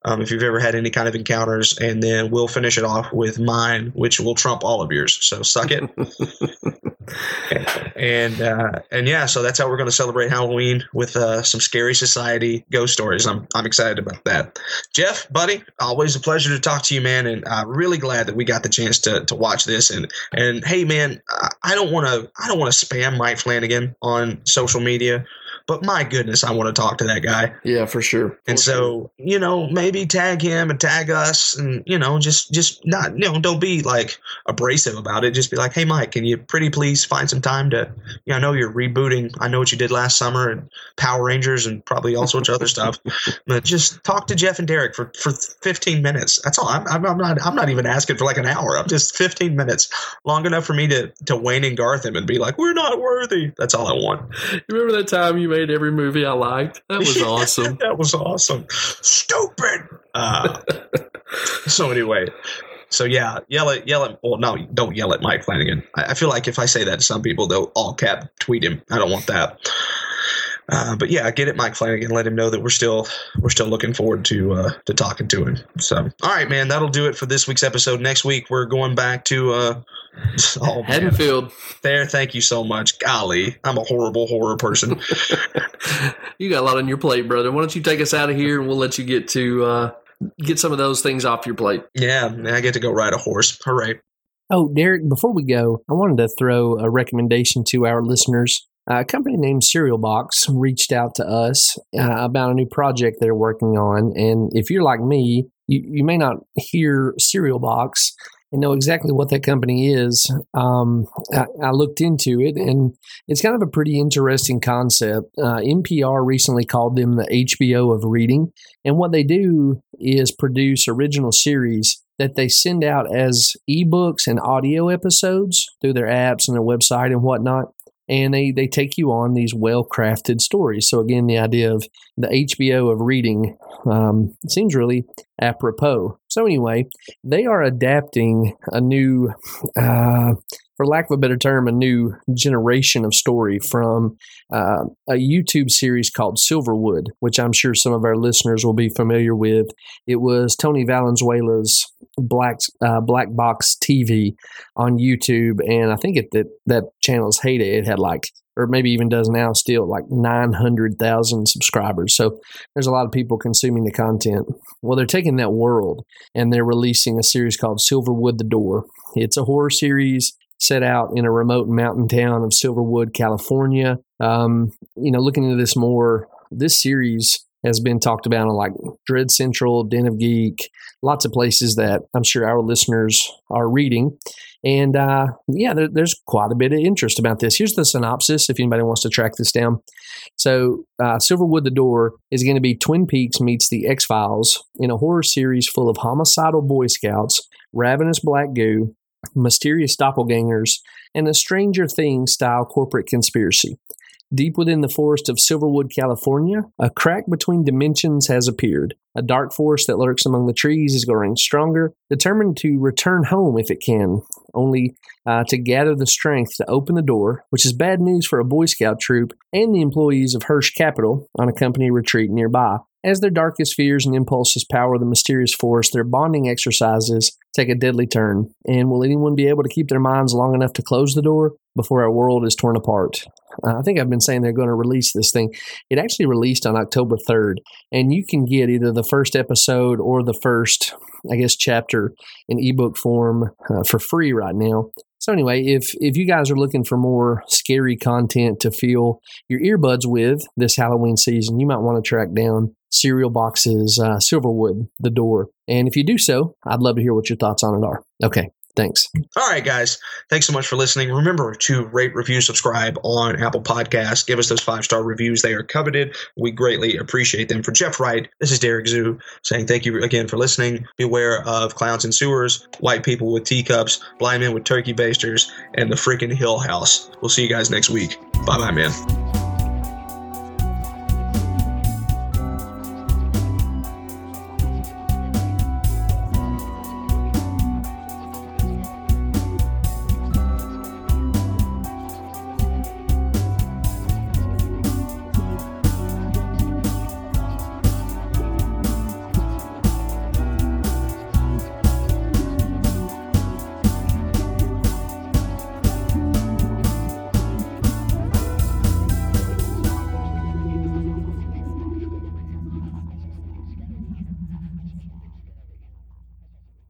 um, if you've ever had any kind of encounters, and then we'll finish it off with mine, which will trump all of yours. So suck it. and uh, and yeah, so that's how we're going to celebrate Halloween with uh, some scary society ghost stories. I'm I'm excited about that. Jeff, buddy, always a pleasure to talk to you, man, and I'm really glad that we got the chance to to watch this. And and hey, man, I don't want to I don't want to spam Mike Flanagan on social media. But my goodness, I want to talk to that guy. Yeah, for sure. And For sure. so, you know, maybe tag him and tag us and, you know, just, just not, you know, don't be like abrasive about it. Just be like, hey, Mike, can you pretty please find some time to, you know, I know you're rebooting. I know what you did last summer and Power Rangers and probably all sorts of other stuff. But just talk to Jeff and Derek for, for 15 minutes. That's all. I'm, I'm, I'm not, I'm not even asking for like an hour. I'm just 15 minutes long enough for me to, to Wayne and Garth him and be like, we're not worthy. That's all I want. You remember that time you made every movie I liked? That was awesome. that was awesome. Stupid. Uh, so anyway, so yeah, yell at yell at. Well, no, don't yell at Mike Flanagan. I, I feel like if I say that to some people, they'll all cap tweet him. I don't want that. Uh, but yeah, get it, Mike Flanagan. Let him know that we're still we're still looking forward to uh, to talking to him. So, all right, man, that'll do it for this week's episode. Next week we're going back to uh, oh man, Haddonfield, there. Thank you so much. Golly, I'm a horrible horror person. you got a lot on your plate, brother. Why don't you take us out of here and we'll let you get to uh, get some of those things off your plate. yeah, I get to go ride a horse. Hooray! Oh, Derek, before we go, I wanted to throw a recommendation to our listeners. Uh, a company named Serial Box reached out to us uh, about a new project they're working on. And if you're like me, you, you may not hear Serial Box and know exactly what that company is. Um, I, I looked into it, and it's kind of a pretty interesting concept. Uh, NPR recently called them the HBO of reading. And what they do is produce original series that they send out as ebooks and audio episodes through their apps and their website and whatnot. And they, they take you on these well crafted stories. So, again, the idea of the HBO of reading um, seems really apropos. So, anyway, they are adapting a new, uh, for lack of a better term, a new generation of story from uh, a YouTube series called Silverwood, which I'm sure some of our listeners will be familiar with. It was Tony Valenzuela's Black uh, Black Box TV on YouTube, and I think at that that channel's heyday, it had like, or maybe even does now, still like nine hundred thousand subscribers. So there's a lot of people consuming the content. Well, they're taking that world and they're releasing a series called Silverwood: The Door. It's a horror series set out in a remote mountain town of Silverwood, California. Um, you know, looking into this more, this series has been talked about on like Dread Central, Den of Geek, lots of places that I'm sure our listeners are reading. And uh, yeah, there, there's quite a bit of interest about this. Here's the synopsis if anybody wants to track this down. So, uh, Silverwood the Door is going to be Twin Peaks meets The X Files in a horror series full of homicidal Boy Scouts, ravenous black goo, mysterious doppelgangers, and a Stranger Things style corporate conspiracy. Deep within the forest of Silverwood, California, a crack between dimensions has appeared. A dark force that lurks among the trees is growing stronger, determined to return home if it can, only uh, to gather the strength to open the door, which is bad news for a Boy Scout troop and the employees of Hirsch Capital on a company retreat nearby. As their darkest fears and impulses power the mysterious force, their bonding exercises take a deadly turn. And will anyone be able to keep their minds long enough to close the door before our world is torn apart? Uh, I think I've been saying they're going to release this thing. It actually released on October 3rd, and you can get either the first episode or the first, I guess, chapter in ebook form uh, for free right now. So anyway, if if you guys are looking for more scary content to fill your earbuds with this Halloween season, you might want to track down Serial Box's uh, Silverwood, The Door. And if you do so, I'd love to hear what your thoughts on it are. Okay, Thanks. All right, guys. Thanks so much for listening. Remember to rate, review, subscribe on Apple Podcasts. Give us those five star reviews. They are coveted. We greatly appreciate them. For Jeff Wright, this is Derek Zoo saying thank you again for listening. Beware of clowns and sewers, white people with teacups, blind men with turkey basters, and the freaking Hill House. We'll see you guys next week. Bye bye, man.